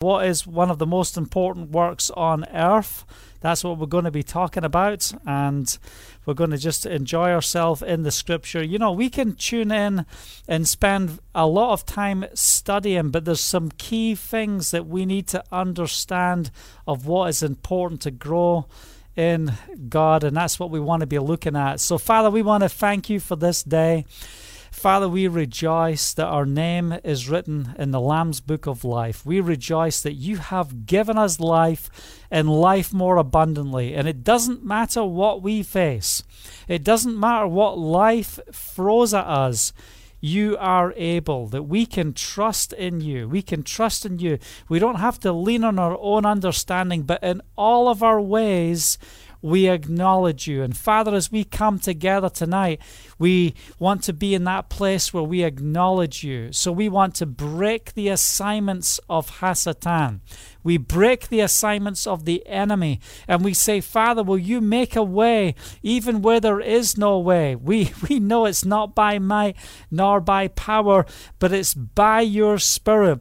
what is one of the most important works on earth. That's what we're going to be talking about, and we're going to just enjoy ourselves in the scripture. You know, we can tune in and spend a lot of time studying, but there's some key things that we need to understand of what is important to grow in God, and that's what we want to be looking at. So, Father, we want to thank you for this day. Father, we rejoice that our name is written in the Lamb's book of life. We rejoice that you have given us life and life more abundantly. And it doesn't matter what we face, it doesn't matter what life throws at us. You are able, that we can trust in you. We can trust in you. We don't have to lean on our own understanding, but in all of our ways, we acknowledge you. And Father, as we come together tonight, we want to be in that place where we acknowledge you. So we want to break the assignments of Hasatan. We break the assignments of the enemy and we say, Father, will you make a way even where there is no way? We, we know it's not by might nor by power, but it's by your Spirit.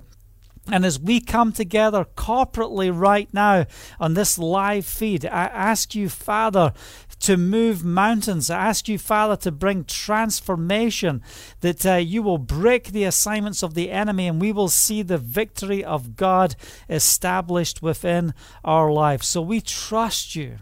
And as we come together corporately right now on this live feed, I ask you, Father, to move mountains. I ask you, Father, to bring transformation, that uh, you will break the assignments of the enemy and we will see the victory of God established within our lives. So we trust you.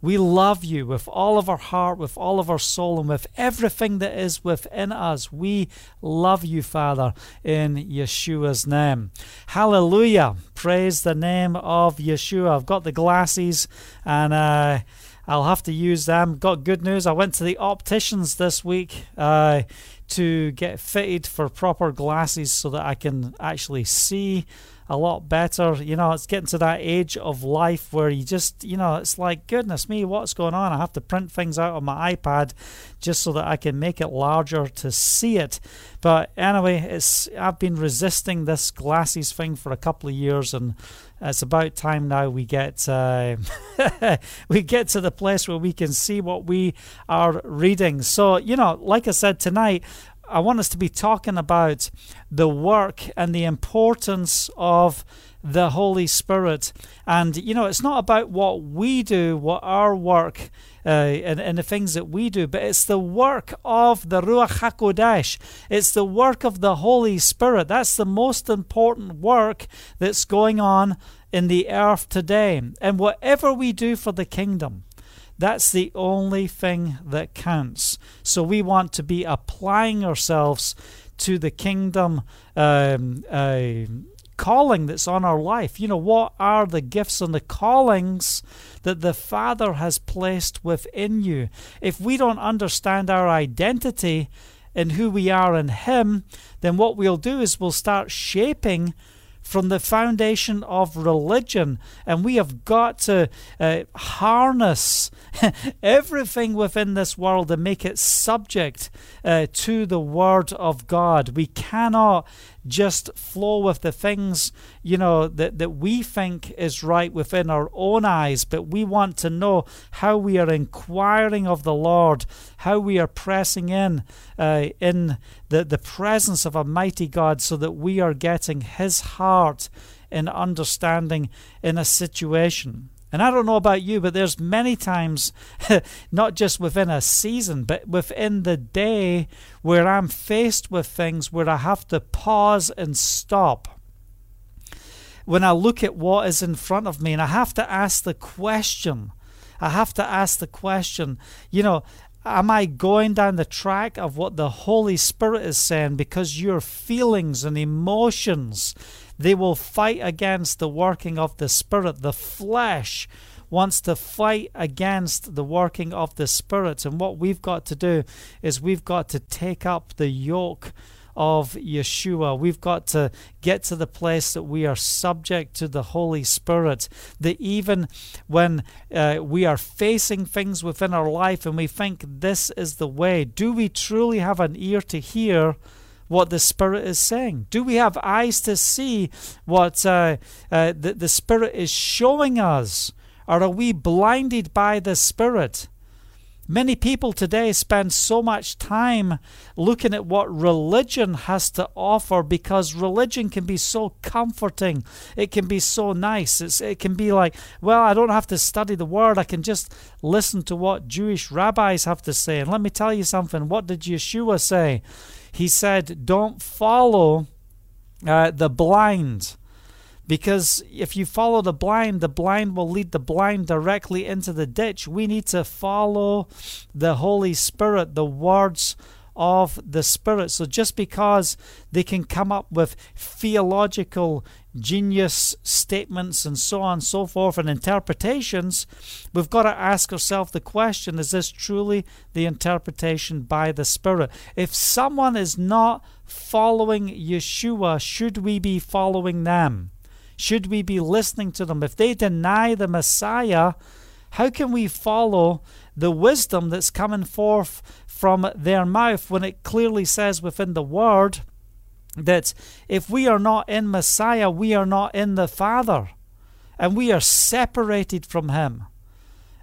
We love you with all of our heart, with all of our soul, and with everything that is within us. We love you, Father, in Yeshua's name. Hallelujah. Praise the name of Yeshua. I've got the glasses and uh, I'll have to use them. Got good news. I went to the opticians this week. Uh, to get fitted for proper glasses so that I can actually see a lot better. You know, it's getting to that age of life where you just, you know, it's like, goodness me, what's going on? I have to print things out on my iPad just so that I can make it larger to see it. But anyway, it's I've been resisting this glasses thing for a couple of years, and it's about time now we get uh, we get to the place where we can see what we are reading. So you know, like I said tonight, I want us to be talking about the work and the importance of the Holy Spirit. And, you know, it's not about what we do, what our work uh, and, and the things that we do, but it's the work of the Ruach HaKodesh. It's the work of the Holy Spirit. That's the most important work that's going on in the earth today. And whatever we do for the kingdom, that's the only thing that counts. So we want to be applying ourselves to the kingdom um, uh, calling that's on our life. You know, what are the gifts and the callings that the Father has placed within you? If we don't understand our identity and who we are in Him, then what we'll do is we'll start shaping from the foundation of religion. And we have got to uh, harness everything within this world and make it subject uh, to the Word of God. We cannot just flow with the things, you know, that, that we think is right within our own eyes, but we want to know how we are inquiring of the Lord, how we are pressing in uh, in the, the presence of a mighty God so that we are getting His heart in understanding in a situation. And I don't know about you, but there's many times, not just within a season, but within the day where I'm faced with things where I have to pause and stop. When I look at what is in front of me, and I have to ask the question, I have to ask the question, you know, am I going down the track of what the Holy Spirit is saying because your feelings and emotions they will fight against the working of the Spirit. The flesh wants to fight against the working of the Spirit. And what we've got to do is we've got to take up the yoke of Yeshua. We've got to get to the place that we are subject to the Holy Spirit. That even when uh, we are facing things within our life and we think this is the way, do we truly have an ear to hear? What the Spirit is saying? Do we have eyes to see what uh, uh, the, the Spirit is showing us? Or are we blinded by the Spirit? Many people today spend so much time looking at what religion has to offer because religion can be so comforting. It can be so nice. It's, it can be like, well, I don't have to study the word. I can just listen to what Jewish rabbis have to say. And let me tell you something. What did Yeshua say? He said, don't follow uh, the blind. Because if you follow the blind, the blind will lead the blind directly into the ditch. We need to follow the Holy Spirit, the words of the Spirit. So just because they can come up with theological genius statements and so on and so forth and interpretations, we've got to ask ourselves the question is this truly the interpretation by the Spirit? If someone is not following Yeshua, should we be following them? Should we be listening to them? If they deny the Messiah, how can we follow the wisdom that's coming forth from their mouth when it clearly says within the Word that if we are not in Messiah, we are not in the Father, and we are separated from Him?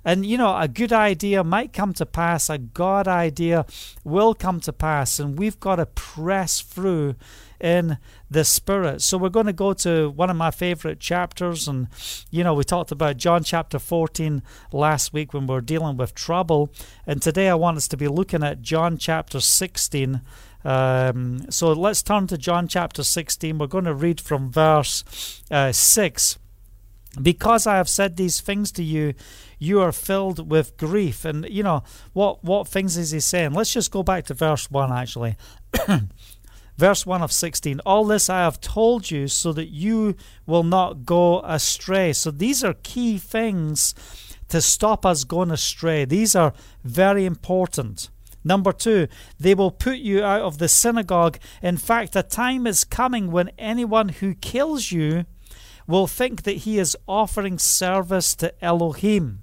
And you know, a good idea might come to pass, a God idea will come to pass, and we've got to press through in the Spirit. So we're going to go to one of my favorite chapters, and you know, we talked about John chapter 14 last week when we were dealing with trouble, and today I want us to be looking at John chapter 16. Um, so let's turn to John chapter 16. We're going to read from verse uh, 6. Because I have said these things to you, you are filled with grief. And you know what what things is he saying? Let's just go back to verse one actually. verse 1 of 16 all this i have told you so that you will not go astray so these are key things to stop us going astray these are very important Number two, they will put you out of the synagogue. In fact, a time is coming when anyone who kills you will think that he is offering service to Elohim.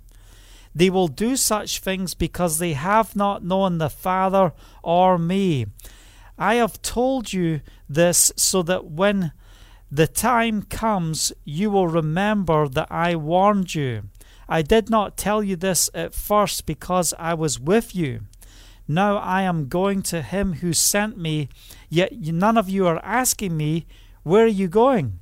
They will do such things because they have not known the Father or me. I have told you this so that when the time comes, you will remember that I warned you. I did not tell you this at first because I was with you. Now I am going to him who sent me, yet none of you are asking me, Where are you going?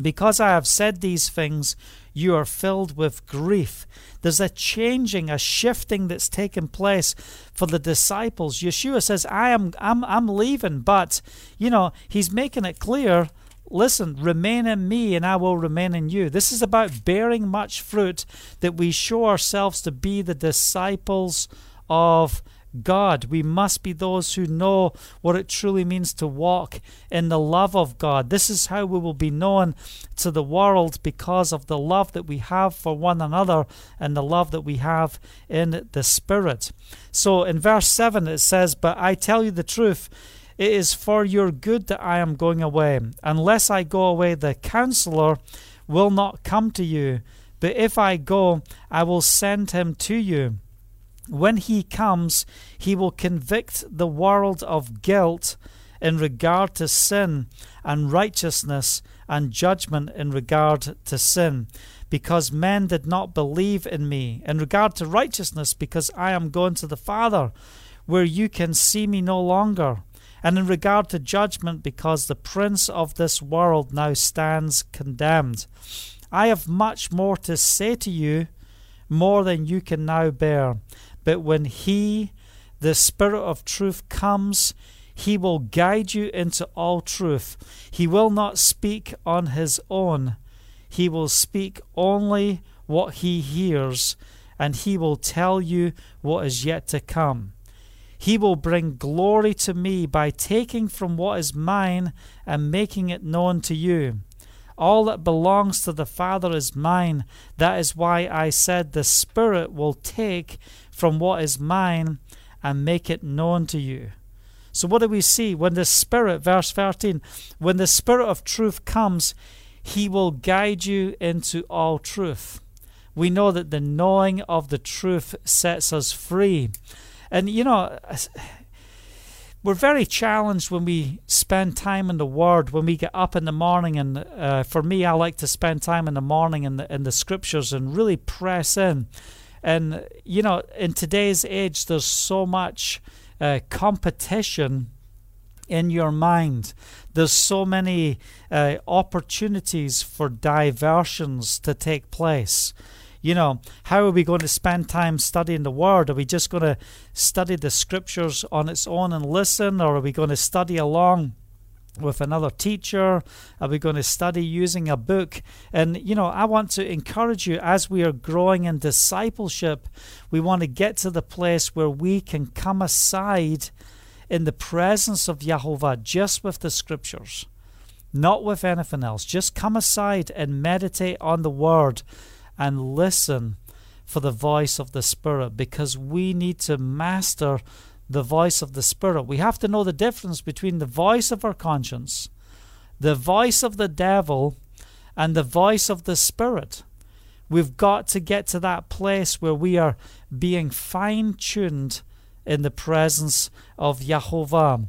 Because I have said these things, you are filled with grief. There's a changing, a shifting that's taken place for the disciples. Yeshua says, I am I'm I'm leaving, but you know, he's making it clear Listen, remain in me, and I will remain in you. This is about bearing much fruit that we show ourselves to be the disciples of God. We must be those who know what it truly means to walk in the love of God. This is how we will be known to the world because of the love that we have for one another and the love that we have in the Spirit. So in verse 7 it says, But I tell you the truth. It is for your good that I am going away. Unless I go away, the counselor will not come to you. But if I go, I will send him to you. When he comes, he will convict the world of guilt in regard to sin and righteousness and judgment in regard to sin, because men did not believe in me. In regard to righteousness, because I am going to the Father, where you can see me no longer. And in regard to judgment, because the prince of this world now stands condemned. I have much more to say to you, more than you can now bear. But when He, the Spirit of truth, comes, He will guide you into all truth. He will not speak on His own, He will speak only what He hears, and He will tell you what is yet to come. He will bring glory to me by taking from what is mine and making it known to you. All that belongs to the Father is mine. That is why I said the Spirit will take from what is mine and make it known to you. So, what do we see? When the Spirit, verse 13, when the Spirit of truth comes, he will guide you into all truth. We know that the knowing of the truth sets us free. And, you know, we're very challenged when we spend time in the Word, when we get up in the morning. And uh, for me, I like to spend time in the morning in the, in the Scriptures and really press in And, you know, in today's age, there's so much uh, competition in your mind. There's so many uh, opportunities for diversions to take place. You know, how are we going to spend time studying the Word? Are we just going to study the Scriptures on its own and listen, or are we going to study along? With another teacher? Are we going to study using a book? And, you know, I want to encourage you as we are growing in discipleship, we want to get to the place where we can come aside in the presence of Jehovah just with the scriptures, not with anything else. Just come aside and meditate on the word and listen for the voice of the Spirit because we need to master the voice of the Spirit. We have to know the difference between the voice of our conscience, the voice of the devil, and the voice of the Spirit. We've got to get to that place where we are being fine tuned in the presence of Yahovah.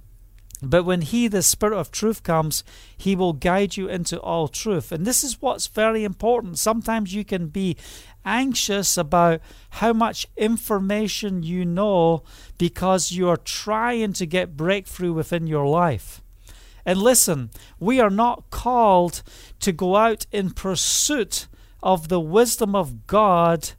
But when He, the Spirit of truth, comes, He will guide you into all truth. And this is what's very important. Sometimes you can be anxious about how much information you know because you're trying to get breakthrough within your life. And listen, we are not called to go out in pursuit of the wisdom of God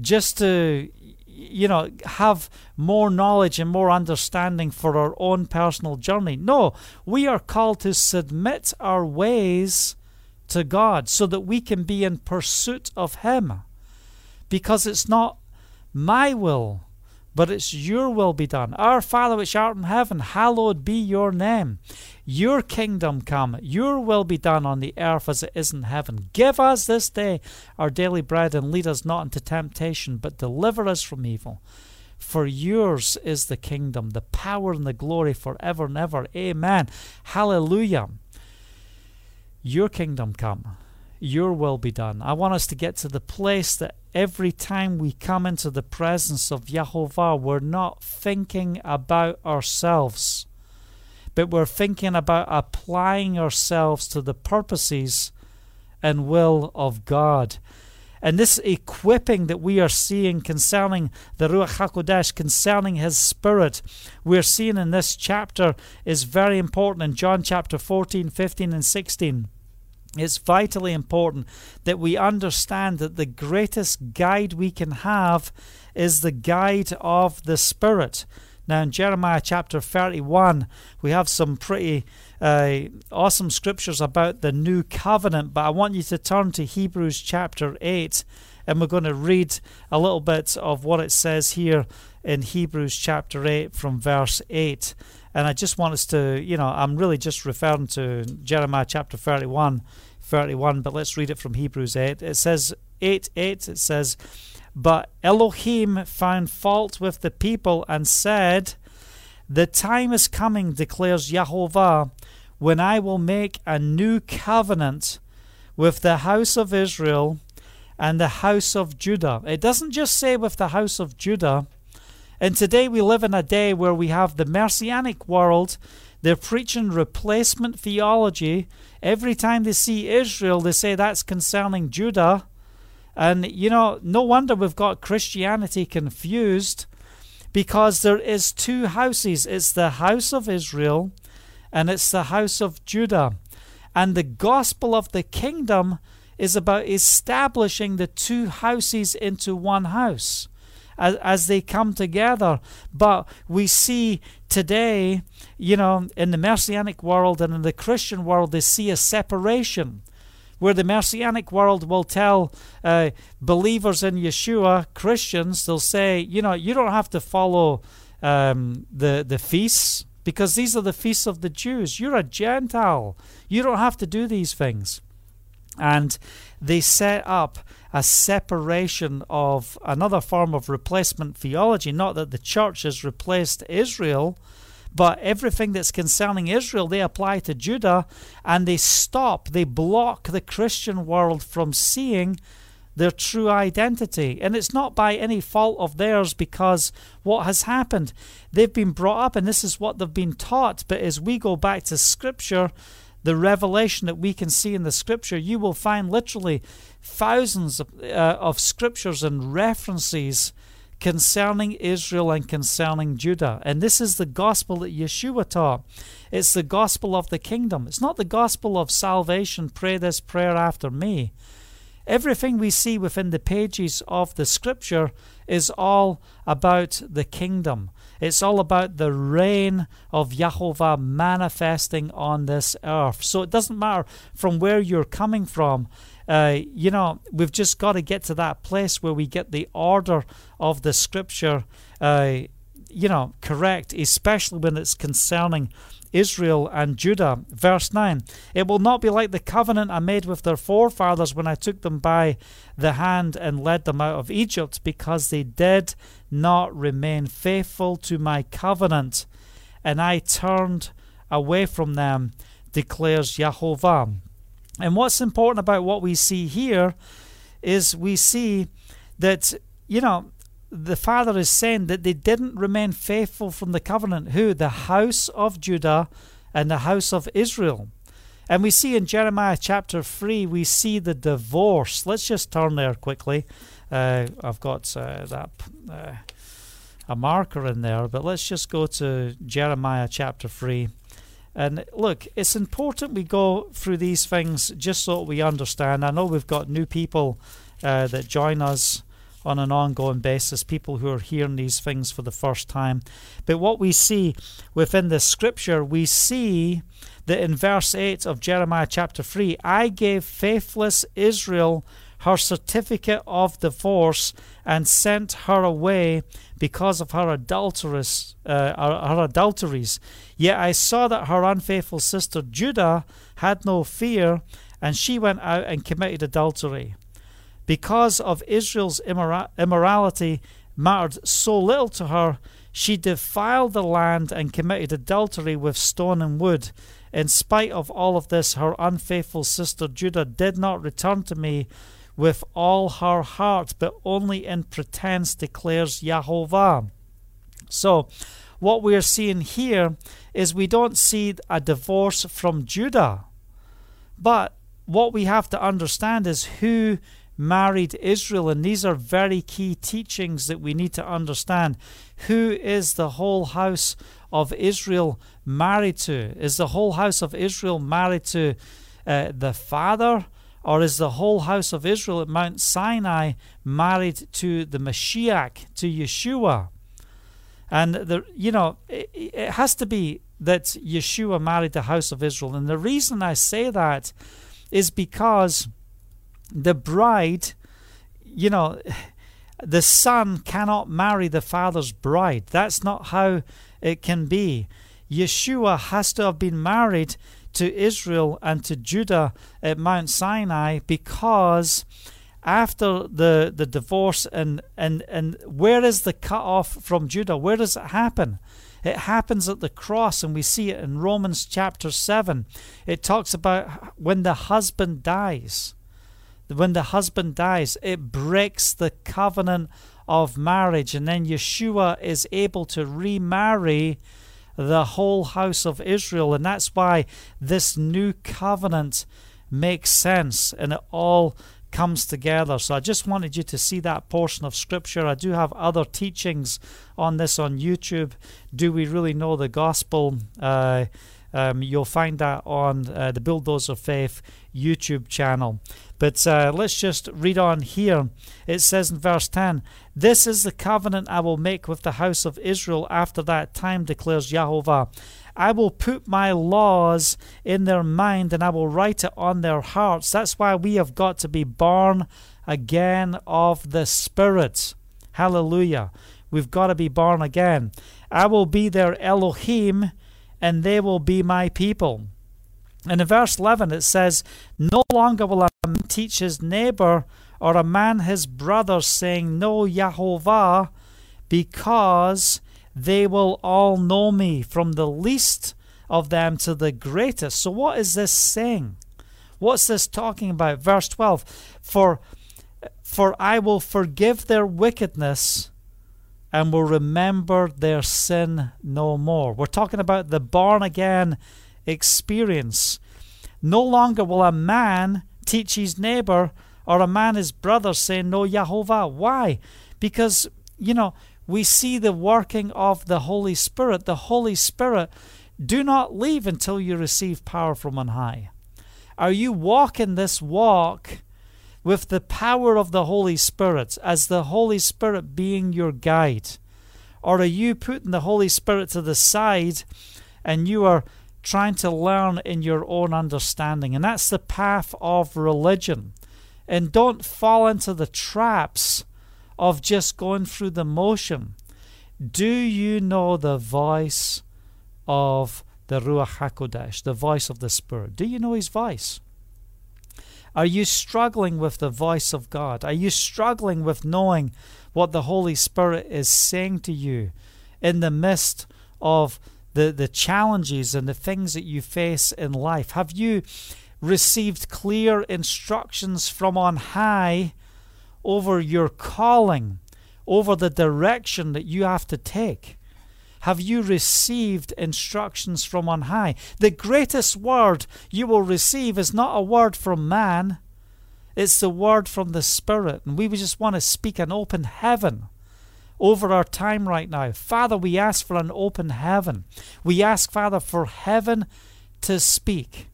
just to you know have more knowledge and more understanding for our own personal journey no we are called to submit our ways to God so that we can be in pursuit of him because it's not my will, but it's your will be done. Our Father which art in heaven, hallowed be your name. Your kingdom come, your will be done on the earth as it is in heaven. Give us this day our daily bread, and lead us not into temptation, but deliver us from evil. For yours is the kingdom, the power, and the glory forever and ever. Amen. Hallelujah. Your kingdom come your will be done. I want us to get to the place that every time we come into the presence of Yahovah, we're not thinking about ourselves, but we're thinking about applying ourselves to the purposes and will of God. And this equipping that we are seeing concerning the Ruach HaKodesh, concerning His Spirit, we're seeing in this chapter is very important in John chapter 14, 15, and 16 it's vitally important that we understand that the greatest guide we can have is the guide of the Spirit. Now, in Jeremiah chapter 31, we have some pretty uh, awesome scriptures about the new covenant, but I want you to turn to Hebrews chapter 8, and we're going to read a little bit of what it says here in Hebrews chapter 8 from verse 8. And I just want us to, you know, I'm really just referring to Jeremiah chapter 31 31, but let's read it from Hebrews 8. It says, 8 8, it says, But Elohim found fault with the people and said, The time is coming, declares Yahovah, when I will make a new covenant with the house of Israel and the house of Judah. It doesn't just say with the house of Judah. And today we live in a day where we have the messianic world they're preaching replacement theology. Every time they see Israel, they say that's concerning Judah. And, you know, no wonder we've got Christianity confused because there is two houses it's the house of Israel and it's the house of Judah. And the gospel of the kingdom is about establishing the two houses into one house as, as they come together. But we see today, you know, in the Messianic world and in the Christian world, they see a separation where the Messianic world will tell uh, believers in Yeshua, Christians, they'll say, you know, you don't have to follow um, the, the feasts because these are the feasts of the Jews. You're a Gentile. You don't have to do these things. And they set up a separation of another form of replacement theology. Not that the church has replaced Israel, but everything that's concerning Israel they apply to Judah and they stop, they block the Christian world from seeing their true identity. And it's not by any fault of theirs because what has happened, they've been brought up and this is what they've been taught. But as we go back to Scripture, the revelation that we can see in the scripture, you will find literally thousands of, uh, of scriptures and references concerning Israel and concerning Judah. And this is the gospel that Yeshua taught. It's the gospel of the kingdom. It's not the gospel of salvation. Pray this prayer after me. Everything we see within the pages of the scripture is all about the kingdom. It's all about the reign of Yahovah manifesting on this earth. So it doesn't matter from where you're coming from. Uh, you know, we've just got to get to that place where we get the order of the scripture, uh, you know, correct, especially when it's concerning Israel and Judah. Verse 9 It will not be like the covenant I made with their forefathers when I took them by the hand and led them out of Egypt, because they did not remain faithful to my covenant, and I turned away from them, declares Yahovah. And what's important about what we see here is we see that, you know, the Father is saying that they didn't remain faithful from the covenant. Who? The house of Judah and the house of Israel. And we see in Jeremiah chapter 3, we see the divorce. Let's just turn there quickly. Uh, I've got uh, that uh, a marker in there, but let's just go to Jeremiah chapter 3. And look, it's important we go through these things just so we understand. I know we've got new people uh, that join us on an ongoing basis, people who are hearing these things for the first time. But what we see within the scripture, we see that in verse 8 of Jeremiah chapter 3, I gave faithless Israel her certificate of divorce and sent her away because of her adulterous uh, her adulteries. Yet I saw that her unfaithful sister Judah had no fear, and she went out and committed adultery because of Israel's immora- immorality mattered so little to her, she defiled the land and committed adultery with stone and wood. In spite of all of this, her unfaithful sister Judah did not return to me with all her heart, but only in pretense, declares Yahovah. So, what we are seeing here is we don't see a divorce from Judah, but what we have to understand is who married Israel. And these are very key teachings that we need to understand. Who is the whole house of Israel married to? Is the whole house of Israel married to uh, the father? Or is the whole house of Israel at Mount Sinai married to the Mashiach, to Yeshua? And the, you know, it, it has to be that Yeshua married the house of Israel. And the reason I say that is because the bride, you know, the son cannot marry the father's bride. That's not how it can be. Yeshua has to have been married to Israel and to Judah at Mount Sinai because after the, the divorce and, and, and where is the cut off from Judah? Where does it happen? It happens at the cross, and we see it in Romans chapter 7. It talks about when the husband dies when the husband dies, it breaks the covenant of marriage, and then Yeshua is able to remarry the whole house of Israel, and that's why this new covenant makes sense and it all comes together. So I just wanted you to see that portion of scripture. I do have other teachings on this on YouTube. Do we really know the gospel? Uh, um, you'll find that on uh, the Bulldozer Faith YouTube channel. But uh, let's just read on here. It says in verse 10 This is the covenant I will make with the house of Israel after that time, declares Yahovah. I will put my laws in their mind and I will write it on their hearts. That's why we have got to be born again of the Spirit. Hallelujah. We've got to be born again. I will be their Elohim and they will be my people. And in verse 11 it says, No longer will a man teach his neighbor or a man his brother, saying, Know Yahovah, because they will all know me, from the least of them to the greatest. So, what is this saying? What's this talking about? Verse 12 For, for I will forgive their wickedness and will remember their sin no more. We're talking about the born again experience. No longer will a man teach his neighbor or a man his brother saying, Know Yahovah. Why? Because, you know, we see the working of the Holy Spirit. The Holy Spirit, do not leave until you receive power from on high. Are you walking this walk with the power of the Holy Spirit, as the Holy Spirit being your guide? Or are you putting the Holy Spirit to the side and you are trying to learn in your own understanding? And that's the path of religion. And don't fall into the traps of just going through the motion. Do you know the voice of the Ruach HaKodesh, the voice of the Spirit? Do you know his voice? Are you struggling with the voice of God? Are you struggling with knowing what the Holy Spirit is saying to you in the midst of the, the challenges and the things that you face in life? Have you received clear instructions from on high over your calling, over the direction that you have to take? Have you received instructions from on high? The greatest word you will receive is not a word from man, it's the word from the Spirit. And we just want to speak an open heaven over our time right now. Father, we ask for an open heaven. We ask, Father, for heaven to speak.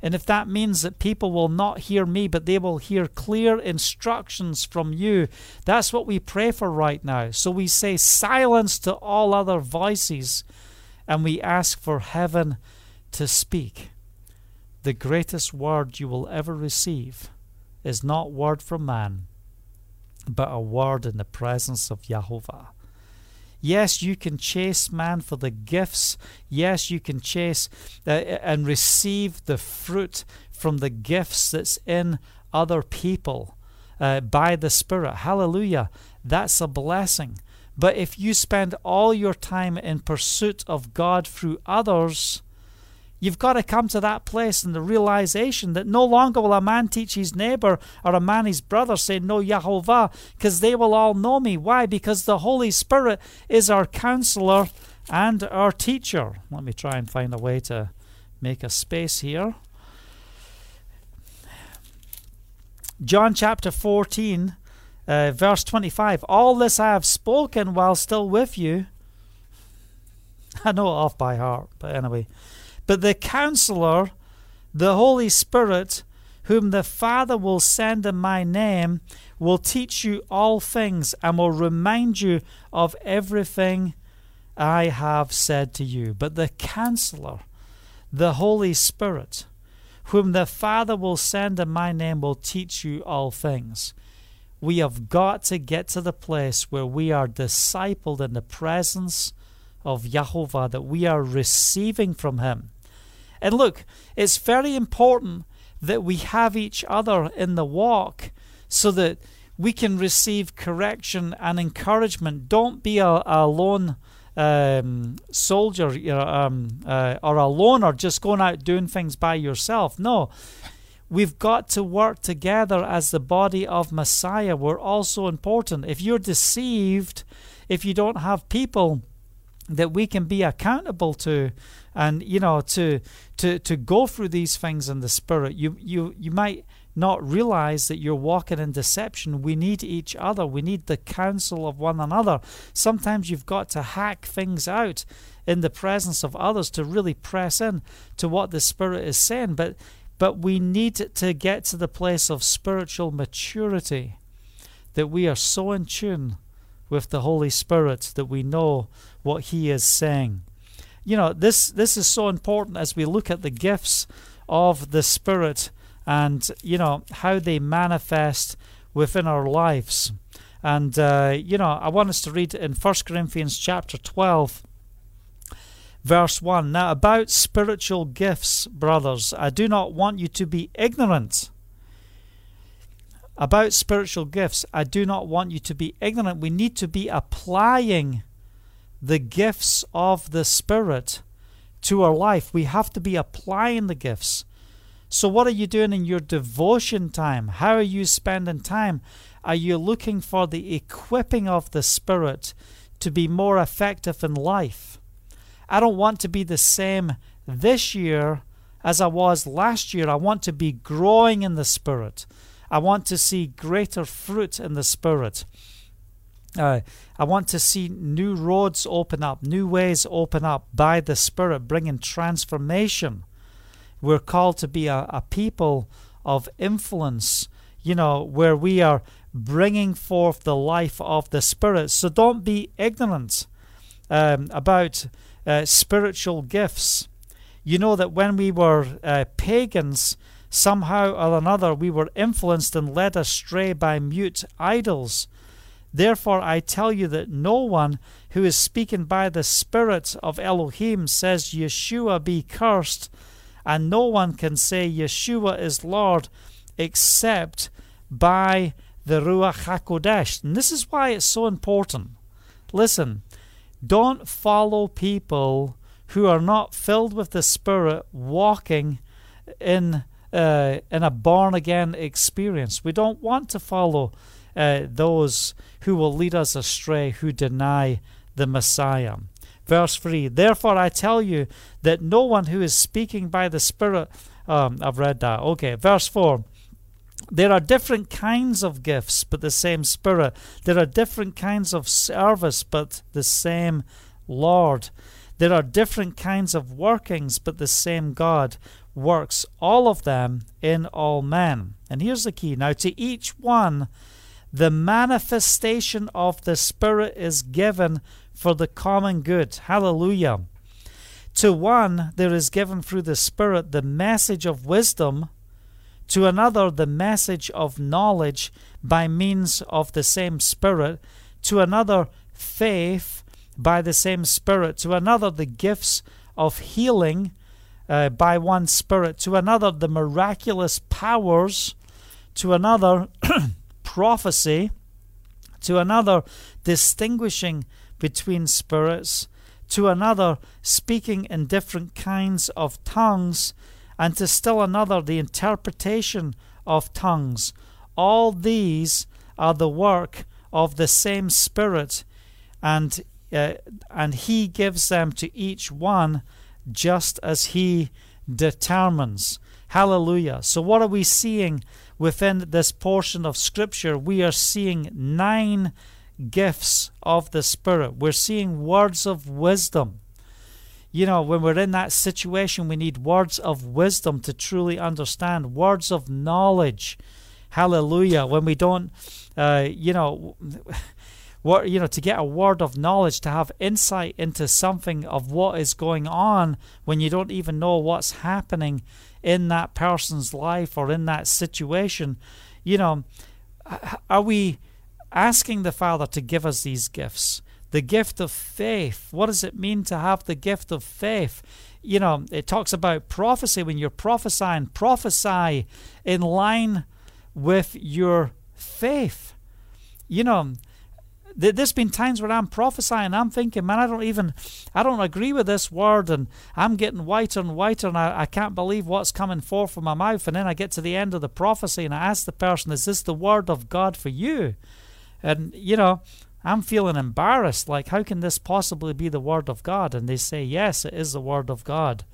And if that means that people will not hear me, but they will hear clear instructions from you, that's what we pray for right now. So we say silence to all other voices, and we ask for heaven to speak. The greatest word you will ever receive is not word from man, but a word in the presence of Yahovah. Yes, you can chase man for the gifts. Yes, you can chase uh, and receive the fruit from the gifts that's in other people uh, by the Spirit. Hallelujah. That's a blessing. But if you spend all your time in pursuit of God through others, You've got to come to that place and the realization that no longer will a man teach his neighbor or a man his brother say, Know Yahovah, because they will all know me. Why? Because the Holy Spirit is our counselor and our teacher. Let me try and find a way to make a space here. John chapter 14, uh, verse 25. All this I have spoken while still with you. I know it off by heart, but anyway. But the counselor, the Holy Spirit, whom the Father will send in my name, will teach you all things and will remind you of everything I have said to you. But the counselor, the Holy Spirit, whom the Father will send in my name, will teach you all things. We have got to get to the place where we are discipled in the presence of Yahovah, that we are receiving from Him. And look, it's very important that we have each other in the walk so that we can receive correction and encouragement. Don't be a, a lone um, soldier um, uh, or a loner just going out doing things by yourself. No. We've got to work together as the body of Messiah. We're also important. If you're deceived, if you don't have people that we can be accountable to, and you know to to to go through these things in the spirit. You you you might not realize that you're walking in deception. We need each other. We need the counsel of one another. Sometimes you've got to hack things out in the presence of others to really press in to what the spirit is saying. But but we need to get to the place of spiritual maturity that we are so in tune with the Holy Spirit that we know what He is saying. You know this this is so important as we look at the gifts of the spirit and you know how they manifest within our lives. And uh, you know i want us to read in 1 corinthians chapter 12 verse 1 now about spiritual gifts brothers i do not want you to be ignorant about spiritual gifts. I do not want you to be ignorant. We need to be applying the gifts of the Spirit to our life. We have to be applying the gifts. So, what are you doing in your devotion time? How are you spending time? Are you looking for the equipping of the Spirit to be more effective in life? I don't want to be the same this year as I was last year. I want to be growing in the Spirit. I want to see greater fruit in the Spirit. Uh, I want to see new roads open up, new ways open up by the Spirit, bringing transformation. We're called to be a, a people of influence, you know, where we are bringing forth the life of the Spirit. So don't be ignorant um, about uh, spiritual gifts. You know that when we were uh, pagans, somehow or another we were influenced and led astray by mute idols. Therefore, I tell you that no one who is speaking by the Spirit of Elohim says, Yeshua be cursed, and no one can say, Yeshua is Lord, except by the Ruach HaKodesh. And this is why it's so important. Listen, don't follow people who are not filled with the Spirit walking in uh, in a born again experience. We don't want to follow uh, those who will lead us astray, who deny the Messiah. Verse 3 Therefore I tell you that no one who is speaking by the Spirit. Um, I've read that. Okay. Verse 4 there are different kinds of gifts, but the same Spirit. There are different kinds of service, but the same Lord. There are different kinds of workings, but the same God works all of them in all men. And here's the key now, to each one, the manifestation of the Spirit is given for the common good. Hallelujah. To one, there is given through the Spirit the message of wisdom to another the message of knowledge by means of the same Spirit, to another faith by the same Spirit, to another the gifts of healing uh, by one Spirit, to another the miraculous powers, to another prophecy, to another distinguishing between spirits, to another speaking in different kinds of tongues and to still another the interpretation of tongues. All these are the work of the same Spirit, and uh, and He gives them to each one just as He determines. Hallelujah. So, what are we seeing within this portion of Scripture? We are seeing nine gifts of the Spirit. We're seeing words of wisdom you know, when we're in that situation, we need words of wisdom to truly understand, words of knowledge. Hallelujah. When we don't, uh, you know, what you know, to get a word of knowledge, to have insight into something of what is going on when you don't even know what's happening in that person's life or in that situation. You know, are we asking the Father to give us these gifts? the gift of faith. What does it mean to have the gift of faith? You know, it talks about prophecy. When you're prophesying, prophesy in line with your faith. You know, there's been times where I'm prophesying, I'm thinking, man, I don't even, I don't agree with this word, and I'm getting whiter and whiter, and I, I can't believe what's coming forth from my mouth. And then I get to the end of the prophecy, and I ask the person, is this the word of God for you? And, you know, I'm feeling embarrassed. Like, how can this possibly be the Word of God? And they say, Yes, it is the Word of God.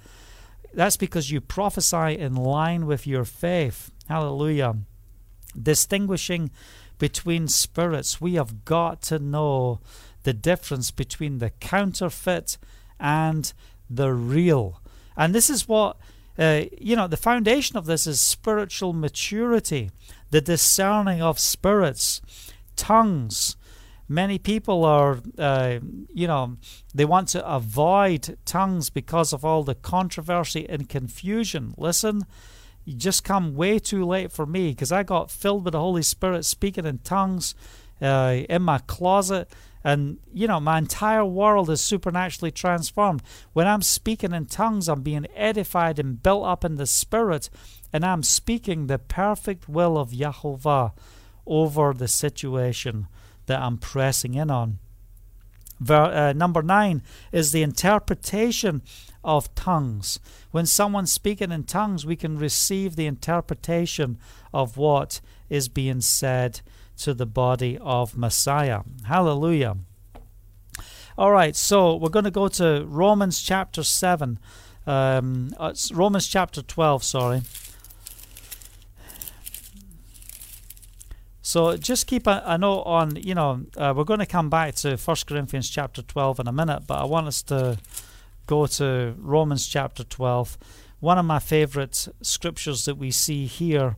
That's because you prophesy in line with your faith. Hallelujah. Distinguishing between spirits, we have got to know the difference between the counterfeit and the real. And this is what, uh, you know, the foundation of this is spiritual maturity, the discerning of spirits, tongues many people are, uh, you know, they want to avoid tongues because of all the controversy and confusion. Listen, you just come way too late for me because I got filled with the Holy Spirit speaking in tongues uh, in my closet. And, you know, my entire world is supernaturally transformed. When I'm speaking in tongues, I'm being edified and built up in the Spirit, and I'm speaking the perfect will of Yahovah over the situation that I'm pressing in on. Ver, uh, number nine is the interpretation of tongues. When someone's speaking in tongues, we can receive the interpretation of what is being said to the body of Messiah. Hallelujah. All right, so we're going to go to Romans chapter 7. Um, uh, Romans chapter 12, sorry. So just keep a, a note on, you know, uh, we're going to come back to 1 Corinthians chapter 12 in a minute, but I want us to go to Romans chapter 12. One of my favorite scriptures that we see here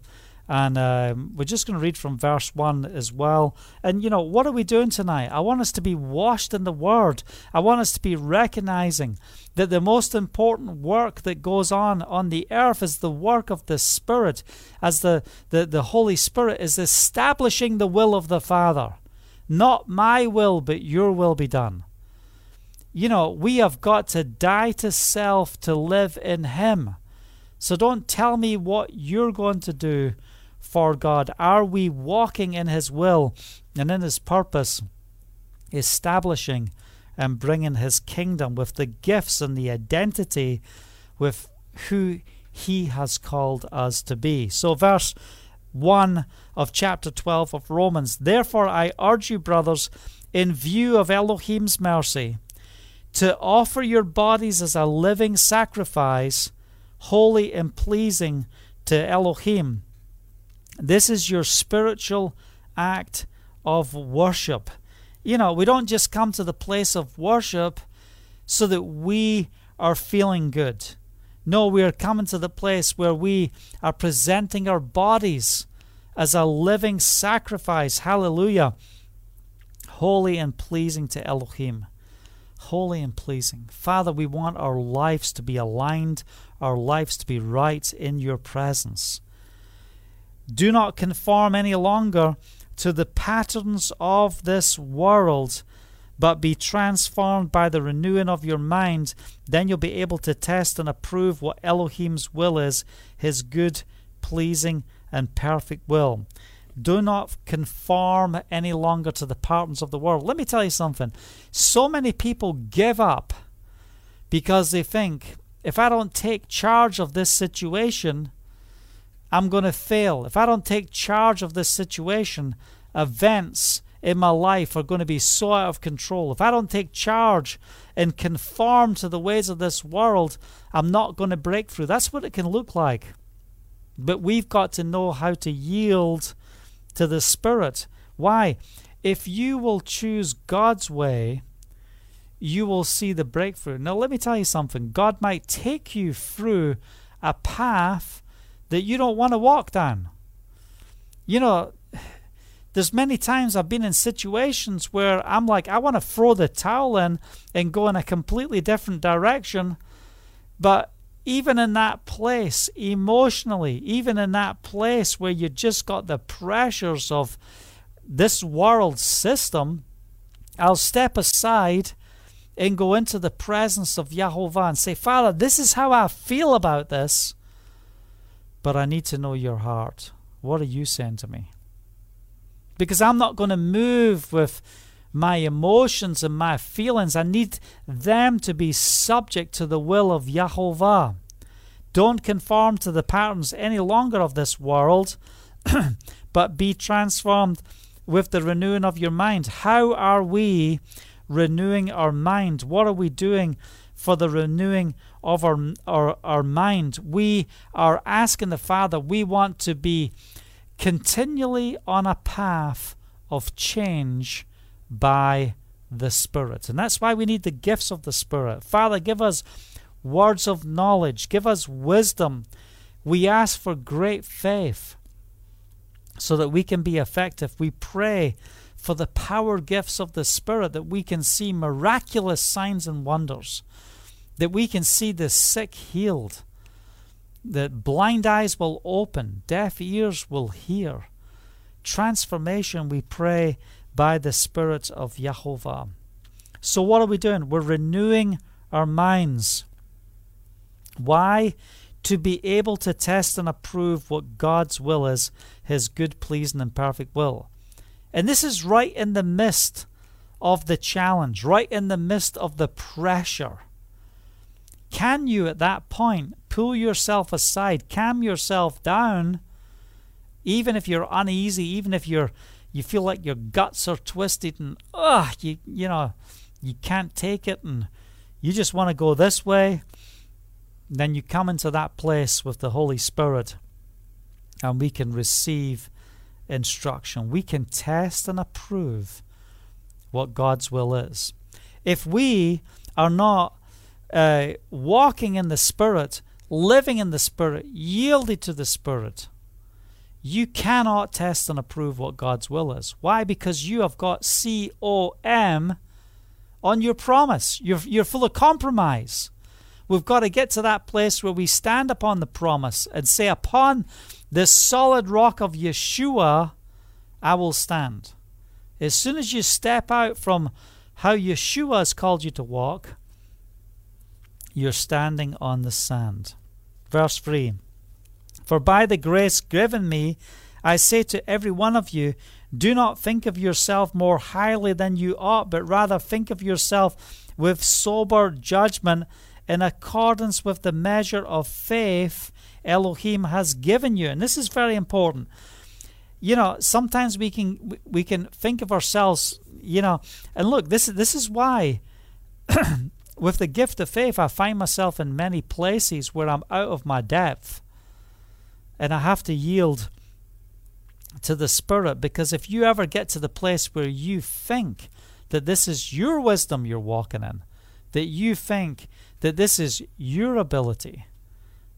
and um, we're just going to read from verse 1 as well. And, you know, what are we doing tonight? I want us to be washed in the Word. I want us to be recognizing that the most important work that goes on on the earth is the work of the Spirit, as the, the, the Holy Spirit is establishing the will of the Father. Not my will, but your will be done. You know, we have got to die to self to live in Him. So don't tell me what you're going to do for God? Are we walking in His will and in His purpose, establishing and bringing His kingdom with the gifts and the identity with who He has called us to be? So, verse 1 of chapter 12 of Romans Therefore, I urge you, brothers, in view of Elohim's mercy, to offer your bodies as a living sacrifice, holy and pleasing to Elohim. This is your spiritual act of worship. You know, we don't just come to the place of worship so that we are feeling good. No, we are coming to the place where we are presenting our bodies as a living sacrifice. Hallelujah. Holy and pleasing to Elohim. Holy and pleasing. Father, we want our lives to be aligned, our lives to be right in your presence. Do not conform any longer to the patterns of this world, but be transformed by the renewing of your mind. Then you'll be able to test and approve what Elohim's will is, his good, pleasing, and perfect will. Do not conform any longer to the patterns of the world. Let me tell you something. So many people give up because they think if I don't take charge of this situation, I'm going to fail. If I don't take charge of this situation, events in my life are going to be so out of control. If I don't take charge and conform to the ways of this world, I'm not going to break through. That's what it can look like. But we've got to know how to yield to the Spirit. Why? If you will choose God's way, you will see the breakthrough. Now, let me tell you something God might take you through a path that you don't want to walk down. You know, there's many times I've been in situations where I'm like, I want to throw the towel in and go in a completely different direction. But even in that place, emotionally, even in that place where you just got the pressures of this world system, I'll step aside and go into the presence of Yahovah and say, Father, this is how I feel about this. But I need to know your heart. What are you saying to me? Because I'm not going to move with my emotions and my feelings. I need them to be subject to the will of Yahovah. Don't conform to the patterns any longer of this world, but be transformed with the renewing of your mind. How are we renewing our mind? What are we doing for the renewing of our, our, our mind. We are asking the Father, we want to be continually on a path of change by the Spirit. And that's why we need the gifts of the Spirit. Father, give us words of knowledge, give us wisdom. We ask for great faith so that we can be effective. We pray for the power gifts of the Spirit that we can see miraculous signs and wonders that we can see the sick healed, that blind eyes will open, deaf ears will hear. Transformation, we pray, by the Spirit of Yahovah. So, what are we doing? We're renewing our minds. Why? To be able to test and approve what God's will is, His good, pleasing, and perfect will. And this is right in the midst of the challenge, right in the midst of the pressure. Can you at that point pull yourself aside, calm yourself down, even if you're uneasy, even if you're you feel like your guts are twisted and ugh, you you know, you can't take it and you just want to go this way? then you come into that place with the Holy Spirit and we can receive instruction. We can test and approve what God's will is. If we are not uh, walking in the Spirit, living in the Spirit, yielded to the Spirit, you cannot test and approve what God's will is. Why? Because you have got C O M on your promise. You're, you're full of compromise. We've got to get to that place where we stand upon the promise and say, Upon this solid rock of Yeshua, I will stand. As soon as you step out from how Yeshua has called you to walk, you're standing on the sand. Verse 3 For by the grace given me, I say to every one of you, do not think of yourself more highly than you ought, but rather think of yourself with sober judgment in accordance with the measure of faith Elohim has given you. And this is very important. You know, sometimes we can we can think of ourselves, you know, and look, this is this is why with the gift of faith I find myself in many places where I'm out of my depth. And I have to yield to the Spirit because if you ever get to the place where you think that this is your wisdom you're walking in, that you think that this is your ability,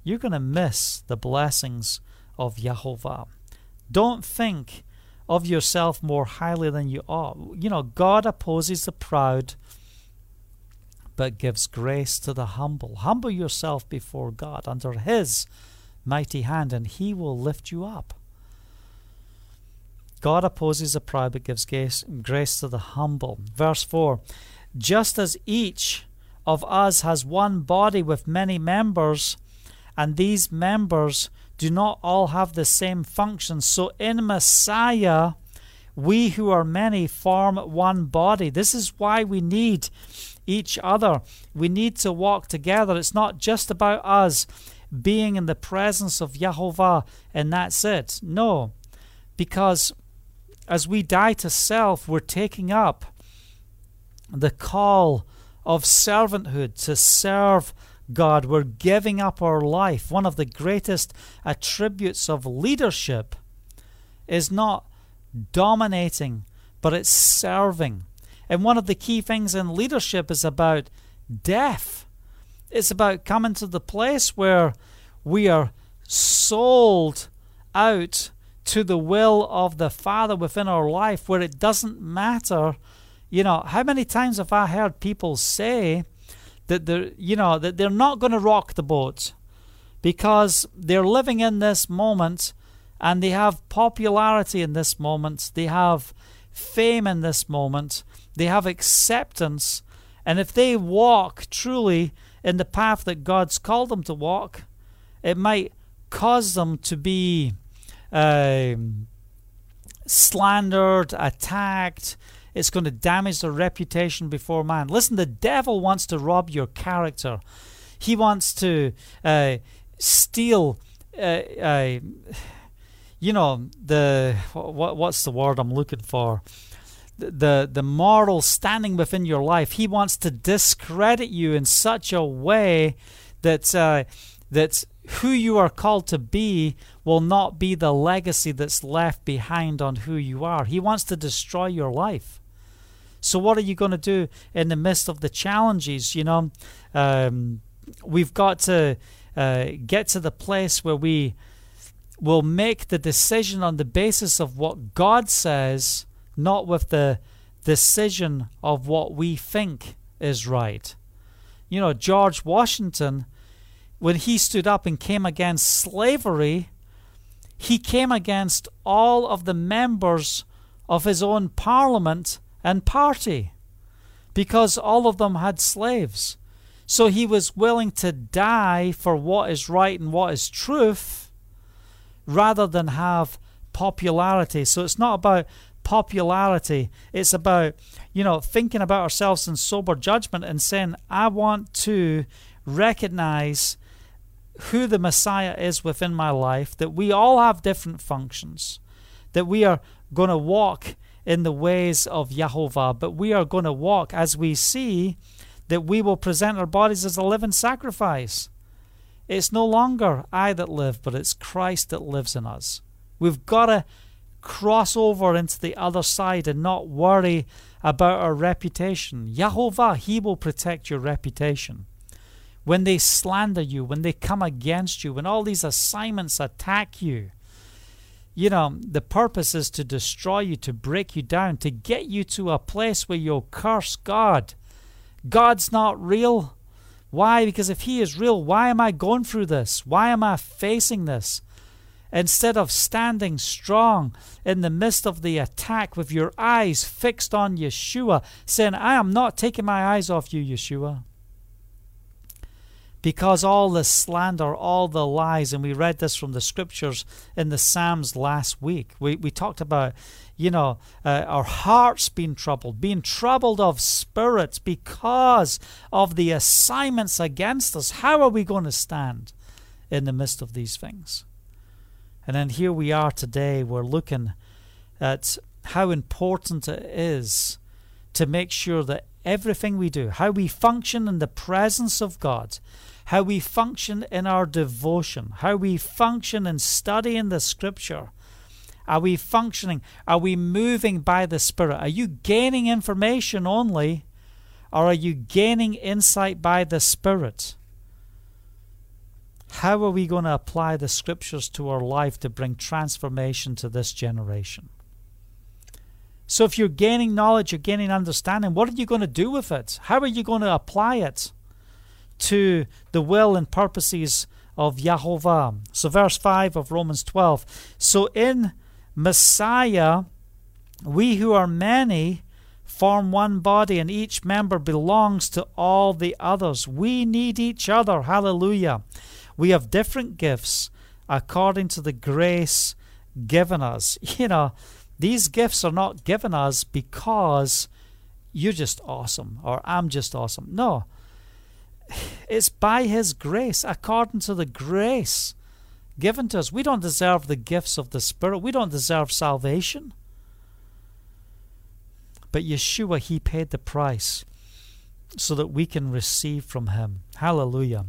you're going to miss the blessings of Jehovah. Don't think of yourself more highly than you are. You know, God opposes the proud, but gives grace to the humble. Humble yourself before God under His mighty hand, and He will lift you up. God opposes the proud, but gives grace, to the humble. Verse 4 Just as each of us has one body with many members, and these members do not all have the same function. So in Messiah, we who are many form one body. This is why we need each other. We need to walk together. It's not just about us being in the presence of Jehovah and that's it. No, because as we die to self, we're taking up the call of servanthood to serve God. We're giving up our life. One of the greatest attributes of leadership is not dominating, but it's serving. And one of the key things in leadership is about death. It's about coming to the place where we are sold out to the will of the Father within our life, where it doesn't matter you know, how many times have I heard people say that they're, you know, that they're not going to rock the boat because they're living in this moment and they have popularity in this moment, they have fame in this moment, they have acceptance, and if they walk truly in the path that God's called them to walk, it might cause them to be uh, slandered, attacked, it's going to damage their reputation before man. Listen, the devil wants to rob your character. He wants to uh, steal. Uh, uh, you know the what, what's the word I'm looking for? The, the moral standing within your life. He wants to discredit you in such a way that uh, that who you are called to be will not be the legacy that's left behind on who you are. He wants to destroy your life. So, what are you going to do in the midst of the challenges? You know, um, we've got to uh, get to the place where we will make the decision on the basis of what God says, not with the decision of what we think is right. You know, George Washington, when he stood up and came against slavery, he came against all of the members of his own parliament and party because all of them had slaves. So he was willing to die for what is right and what is truth rather than have popularity. So it's not about popularity, it's about, you know, thinking about ourselves in sober judgment and saying, I want to recognize who the Messiah is within my life, that we all have different functions, that we are going to walk in the ways of Yahovah, but we are going to walk as we see that we will present our bodies as a living sacrifice. It's no longer I that live, but it's Christ that lives in us. We've got to cross over into the other side and not worry about our reputation. Yahovah, He will protect your reputation. When they slander you, when they come against you, when all these assignments attack you, you know, the purpose is to destroy you, to break you down, to get you to a place where you'll curse God. God's not real. Why? Because if He is real, why am I going through this? Why am I facing this? Instead of standing strong in the midst of the attack with your eyes fixed on Yeshua, saying, I am not taking my eyes off you, Yeshua. Because all the slander, all the lies, and we read this from the scriptures in the Psalms last week. We, we talked about, you know, uh, our hearts being troubled, being troubled of spirits because of the assignments against us. How are we going to stand in the midst of these things? And then here we are today, we're looking at how important it is to make sure that everything we do, how we function in the presence of God, how we function in our devotion, how we function in studying the scripture. Are we functioning? Are we moving by the Spirit? Are you gaining information only, or are you gaining insight by the Spirit? How are we going to apply the scriptures to our life to bring transformation to this generation? So, if you're gaining knowledge, you're gaining understanding, what are you going to do with it? How are you going to apply it to the will and purposes of Yahovah? So, verse 5 of Romans 12. So, in Messiah, we who are many form one body, and each member belongs to all the others. We need each other. Hallelujah. We have different gifts according to the grace given us. You know, these gifts are not given us because you're just awesome or I'm just awesome. No. It's by His grace, according to the grace given to us. We don't deserve the gifts of the Spirit, we don't deserve salvation. But Yeshua, He paid the price so that we can receive from Him. Hallelujah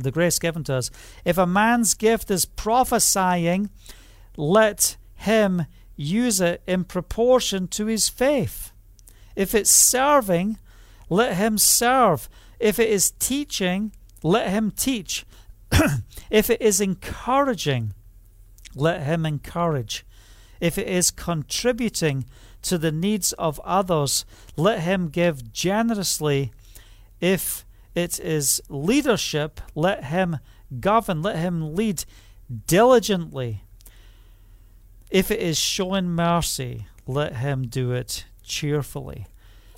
the grace given to us. If a man's gift is prophesying, let him use it in proportion to his faith. If it's serving, let him serve. If it is teaching, let him teach. if it is encouraging, let him encourage. If it is contributing to the needs of others, let him give generously. If it is leadership. Let him govern, let him lead diligently. If it is showing mercy, let him do it cheerfully.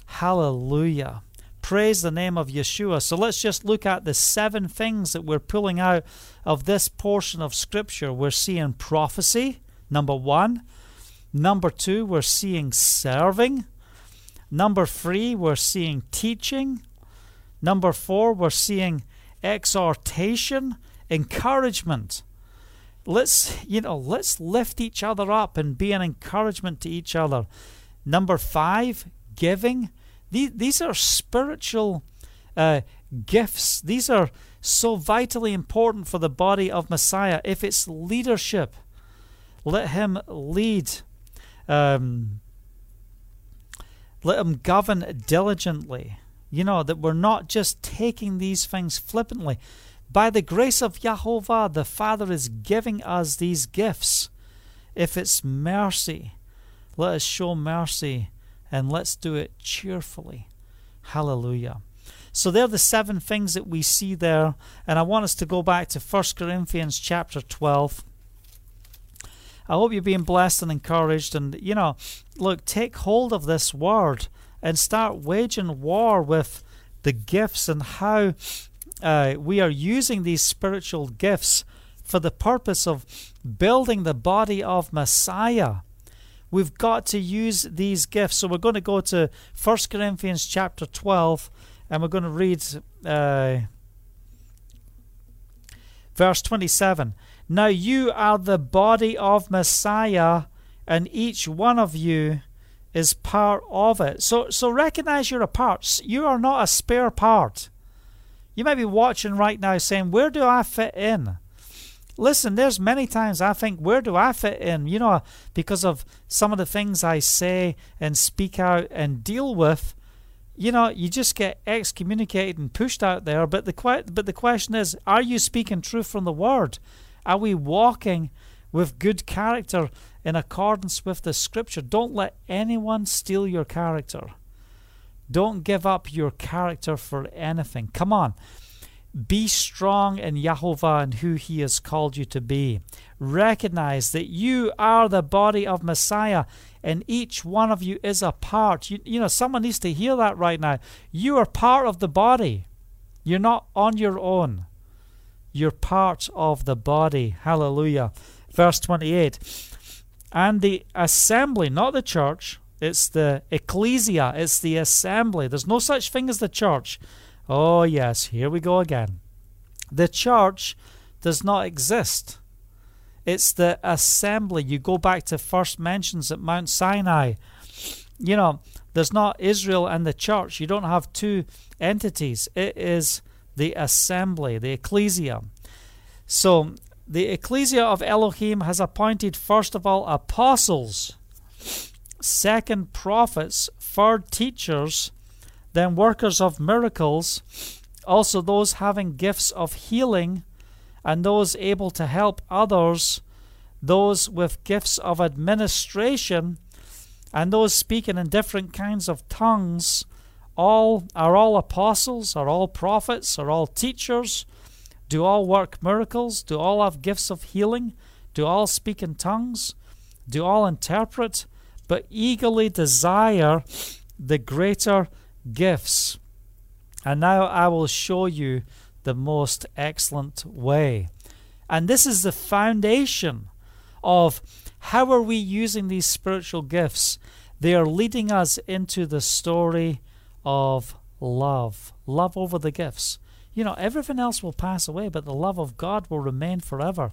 Hallelujah. Praise the name of Yeshua. So let's just look at the seven things that we're pulling out of this portion of Scripture. We're seeing prophecy, number one. Number two, we're seeing serving. Number three, we're seeing teaching. Number four, we're seeing exhortation, encouragement. Let's, you know, let's lift each other up and be an encouragement to each other. Number five, giving. These, these are spiritual uh, gifts. These are so vitally important for the body of Messiah. If it's leadership, let him lead. Um, let him govern diligently. You know, that we're not just taking these things flippantly. By the grace of Yahovah, the Father is giving us these gifts. If it's mercy, let us show mercy and let's do it cheerfully. Hallelujah. So they're the seven things that we see there, and I want us to go back to 1 Corinthians chapter 12. I hope you're being blessed and encouraged, and you know, look, take hold of this word and start waging war with the gifts and how uh, we are using these spiritual gifts for the purpose of building the body of Messiah. We've got to use these gifts. So we're going to go to 1 Corinthians chapter 12 and we're going to read uh, verse 27. Now you are the body of Messiah, and each one of you is part of it. So, so recognize you're a part. You are not a spare part. You might be watching right now saying, Where do I fit in? Listen, there's many times I think, Where do I fit in? You know, because of some of the things I say and speak out and deal with. You know, you just get excommunicated and pushed out there. But the que- but the question is, are you speaking truth from the Word? Are we walking with good character in accordance with the Scripture? Don't let anyone steal your character. Don't give up your character for anything. Come on. Be strong in Yahovah and who He has called you to be. Recognize that you are the body of Messiah and each one of you is a part. You, you know, someone needs to hear that right now. You are part of the body, you're not on your own. You're part of the body. Hallelujah. Verse 28 And the assembly, not the church, it's the ecclesia, it's the assembly. There's no such thing as the church. Oh, yes, here we go again. The church does not exist. It's the assembly. You go back to first mentions at Mount Sinai. You know, there's not Israel and the church. You don't have two entities. It is the assembly, the ecclesia. So, the ecclesia of Elohim has appointed, first of all, apostles second prophets, third teachers, then workers of miracles, also those having gifts of healing, and those able to help others, those with gifts of administration, and those speaking in different kinds of tongues. All are all apostles, are all prophets, are all teachers, do all work miracles, do all have gifts of healing, do all speak in tongues, do all interpret but eagerly desire the greater gifts. And now I will show you the most excellent way. And this is the foundation of how are we using these spiritual gifts? They are leading us into the story of love. Love over the gifts. You know, everything else will pass away, but the love of God will remain forever.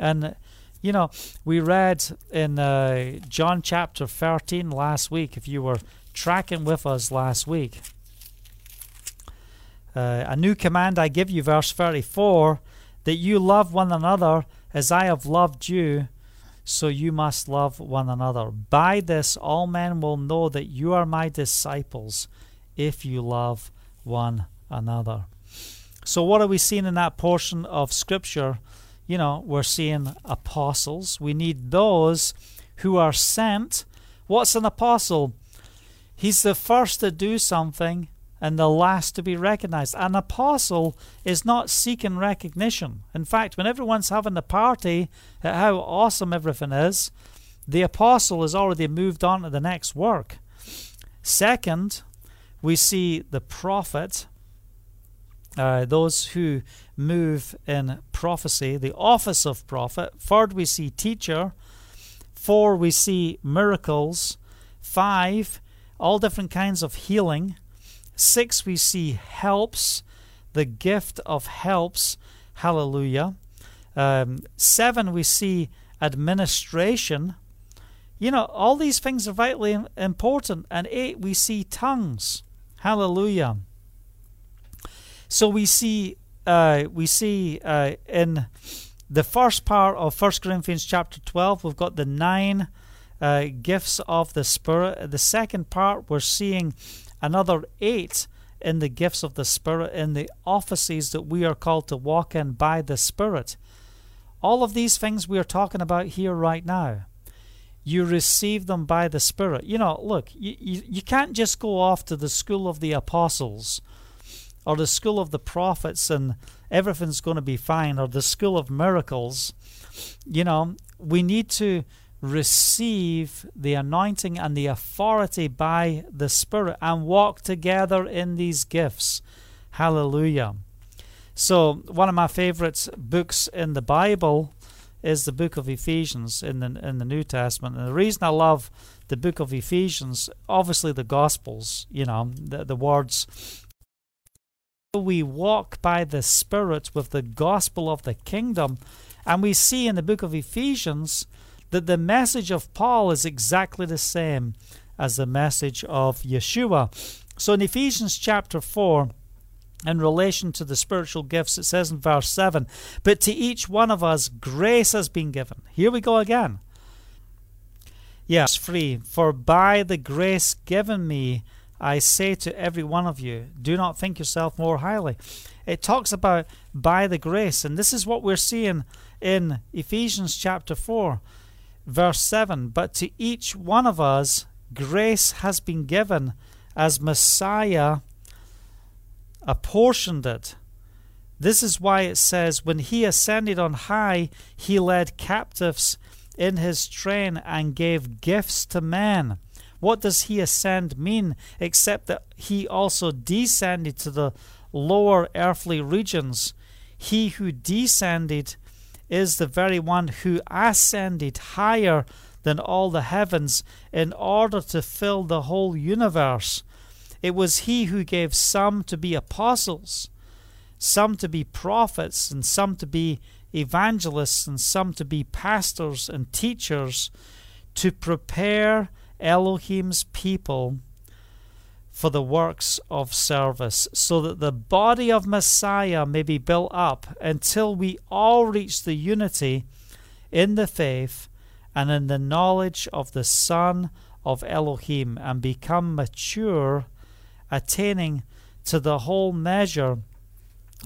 And you know, we read in uh, John chapter 13 last week, if you were tracking with us last week. Uh, a new command I give you, verse 34 that you love one another as I have loved you, so you must love one another. By this, all men will know that you are my disciples if you love one another. So, what are we seeing in that portion of Scripture? you know, we're seeing apostles. We need those who are sent. What's an apostle? He's the first to do something and the last to be recognized. An apostle is not seeking recognition. In fact, when everyone's having a party at how awesome everything is, the apostle has already moved on to the next work. Second, we see the prophet uh, those who move in prophecy, the office of prophet. Third, we see teacher. Four, we see miracles. Five, all different kinds of healing. Six, we see helps, the gift of helps. Hallelujah. Um, seven, we see administration. You know, all these things are vitally important. And eight, we see tongues. Hallelujah. So we see uh, we see uh, in the first part of 1 Corinthians chapter 12, we've got the nine uh, gifts of the Spirit. The second part, we're seeing another eight in the gifts of the Spirit, in the offices that we are called to walk in by the Spirit. All of these things we are talking about here right now. You receive them by the Spirit. You know, look, you, you, you can't just go off to the school of the apostles or the school of the prophets and everything's going to be fine, or the school of miracles, you know, we need to receive the anointing and the authority by the Spirit and walk together in these gifts. Hallelujah. So, one of my favorite books in the Bible is the book of Ephesians in the in the New Testament. And the reason I love the book of Ephesians, obviously the Gospels, you know, the, the words we walk by the Spirit with the gospel of the kingdom. And we see in the book of Ephesians that the message of Paul is exactly the same as the message of Yeshua. So in Ephesians chapter 4, in relation to the spiritual gifts, it says in verse 7 But to each one of us grace has been given. Here we go again. Yes, free. For by the grace given me, I say to every one of you, do not think yourself more highly. It talks about by the grace, and this is what we're seeing in Ephesians chapter 4, verse 7. But to each one of us, grace has been given as Messiah apportioned it. This is why it says, When he ascended on high, he led captives in his train and gave gifts to men. What does he ascend mean except that he also descended to the lower earthly regions? He who descended is the very one who ascended higher than all the heavens in order to fill the whole universe. It was he who gave some to be apostles, some to be prophets, and some to be evangelists, and some to be pastors and teachers to prepare Elohim's people for the works of service, so that the body of Messiah may be built up until we all reach the unity in the faith and in the knowledge of the Son of Elohim and become mature, attaining to the whole measure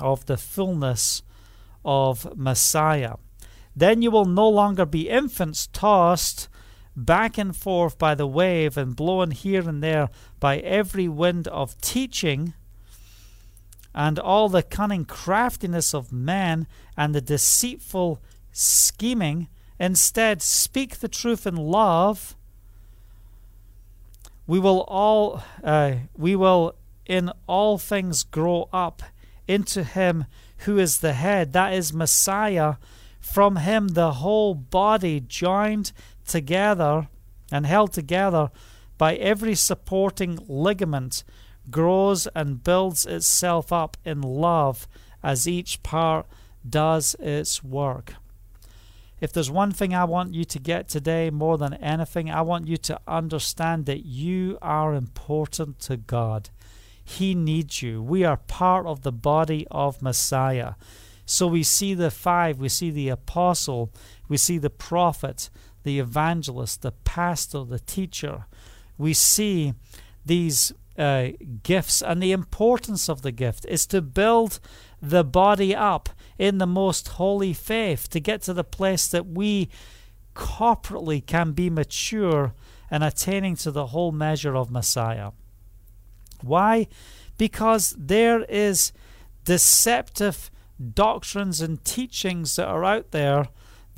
of the fullness of Messiah. Then you will no longer be infants tossed back and forth by the wave and blown here and there by every wind of teaching and all the cunning craftiness of men and the deceitful scheming. Instead, speak the truth in love. We will all, uh, we will in all things grow up into Him who is the head, that is Messiah. From Him, the whole body joined together and held together by every supporting ligament grows and builds itself up in love as each part does its work. If there's one thing I want you to get today more than anything, I want you to understand that you are important to God. He needs you. We are part of the body of Messiah. So we see the five, we see the apostle, we see the prophet, the evangelist, the pastor, the teacher. We see these uh, gifts, and the importance of the gift is to build the body up in the most holy faith, to get to the place that we corporately can be mature and attaining to the whole measure of Messiah. Why? Because there is deceptive doctrines and teachings that are out there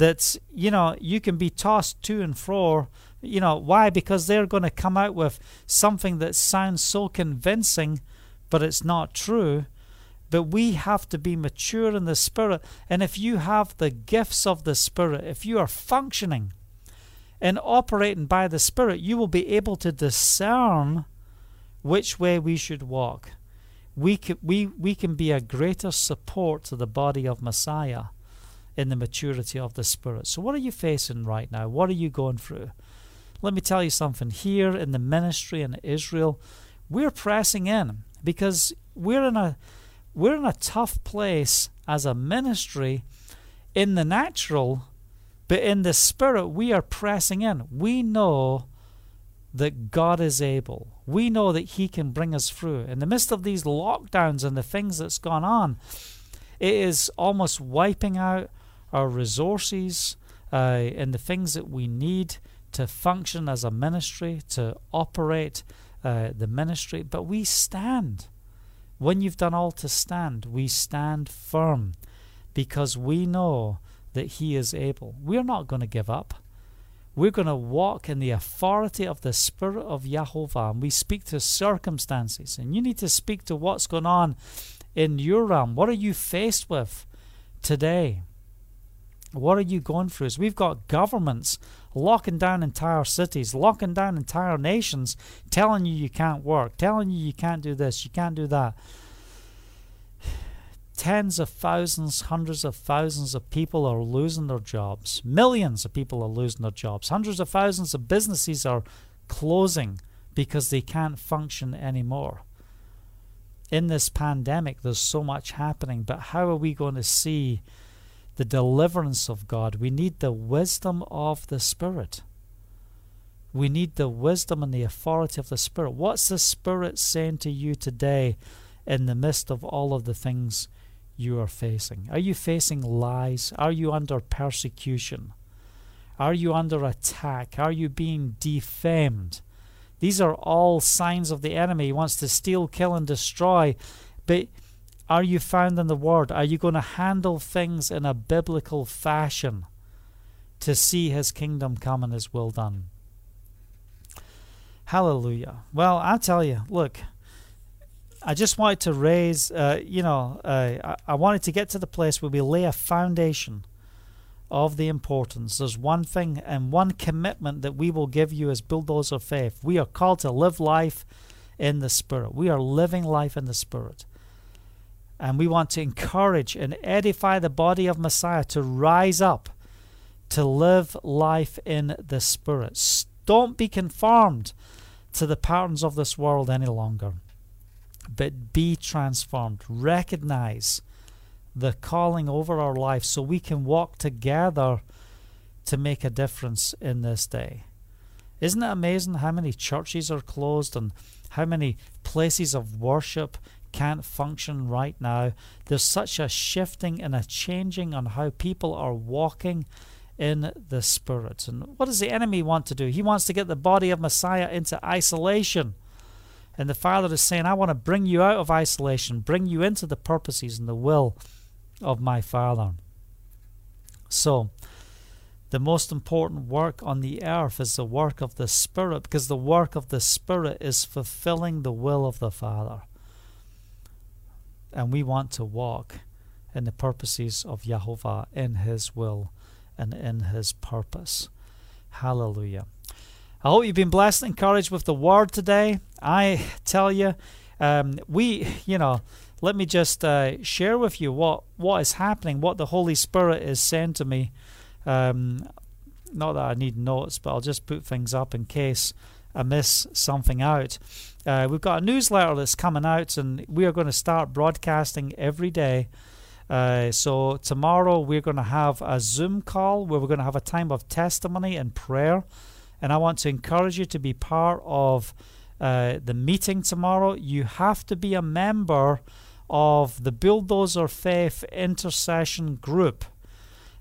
that you know you can be tossed to and fro you know why? Because they're going to come out with something that sounds so convincing but it's not true. But we have to be mature in the spirit and if you have the gifts of the spirit if you are functioning and operating by the spirit you will be able to discern which way we should walk. We can, we, we can be a greater support to the body of Messiah in the maturity of the Spirit. So, what are you facing right now? What are you going through? Let me tell you something. Here in the ministry in Israel, we're pressing in because we're in a we're in a tough place as a ministry in the natural, but in the spirit we are pressing in. We know that God is able. We know that He can bring us through. In the midst of these lockdowns and the things that's gone on, it is almost wiping out our resources uh, and the things that we need to function as a ministry, to operate uh, the ministry. But we stand. When you've done all to stand, we stand firm because we know that He is able. We're not going to give up. We're going to walk in the authority of the Spirit of Jehovah, and we speak to circumstances. And you need to speak to what's going on in your realm. What are you faced with today? What are you going through? Is we've got governments locking down entire cities, locking down entire nations, telling you you can't work, telling you you can't do this, you can't do that. Tens of thousands, hundreds of thousands of people are losing their jobs. Millions of people are losing their jobs. Hundreds of thousands of businesses are closing because they can't function anymore. in this pandemic, there's so much happening, but how are we going to see the deliverance of God? We need the wisdom of the Spirit. We need the wisdom and the authority of the Spirit. What's the Spirit saying to you today in the midst of all of the things you are facing? Are you facing lies? Are you under persecution? Are you under attack? Are you being defamed? These are all signs of the enemy. He wants to steal, kill, and destroy. But are you found in the Word? Are you going to handle things in a biblical fashion to see His kingdom come and His will done? Hallelujah. Well, I tell you, look, I just wanted to raise, uh, you know, uh, I, I wanted to get to the place where we lay a foundation of the importance. There's one thing and one commitment that we will give you as builders of faith. We are called to live life in the Spirit. We are living life in the Spirit. And we want to encourage and edify the body of Messiah to rise up, to live life in the Spirit. Don't be conformed to the patterns of this world any longer, but be transformed. Recognize the calling over our life so we can walk together to make a difference in this day. Isn't it amazing how many churches are closed and how many places of worship can't function right now? There's such a shifting and a changing on how people are walking in the Spirit. And what does the enemy want to do? He wants to get the body of Messiah into isolation. And the Father is saying, I want to bring you out of isolation, bring you into the purposes and the will of my Father. So, the most important work on the earth is the work of the Spirit, because the work of the Spirit is fulfilling the will of the Father. And we want to walk in the purposes of Jehovah, in His will and in His purpose. Hallelujah. I hope you've been blessed and encouraged with the word today. I tell you, um, we, you know, let me just uh, share with you what, what is happening, what the Holy Spirit is saying to me. Um, not that I need notes, but I'll just put things up in case I miss something out. Uh, we've got a newsletter that's coming out, and we are going to start broadcasting every day. Uh, so tomorrow we're going to have a Zoom call where we're going to have a time of testimony and prayer, and I want to encourage you to be part of uh, the meeting tomorrow. You have to be a member of the Bulldozer Faith Intercession Group.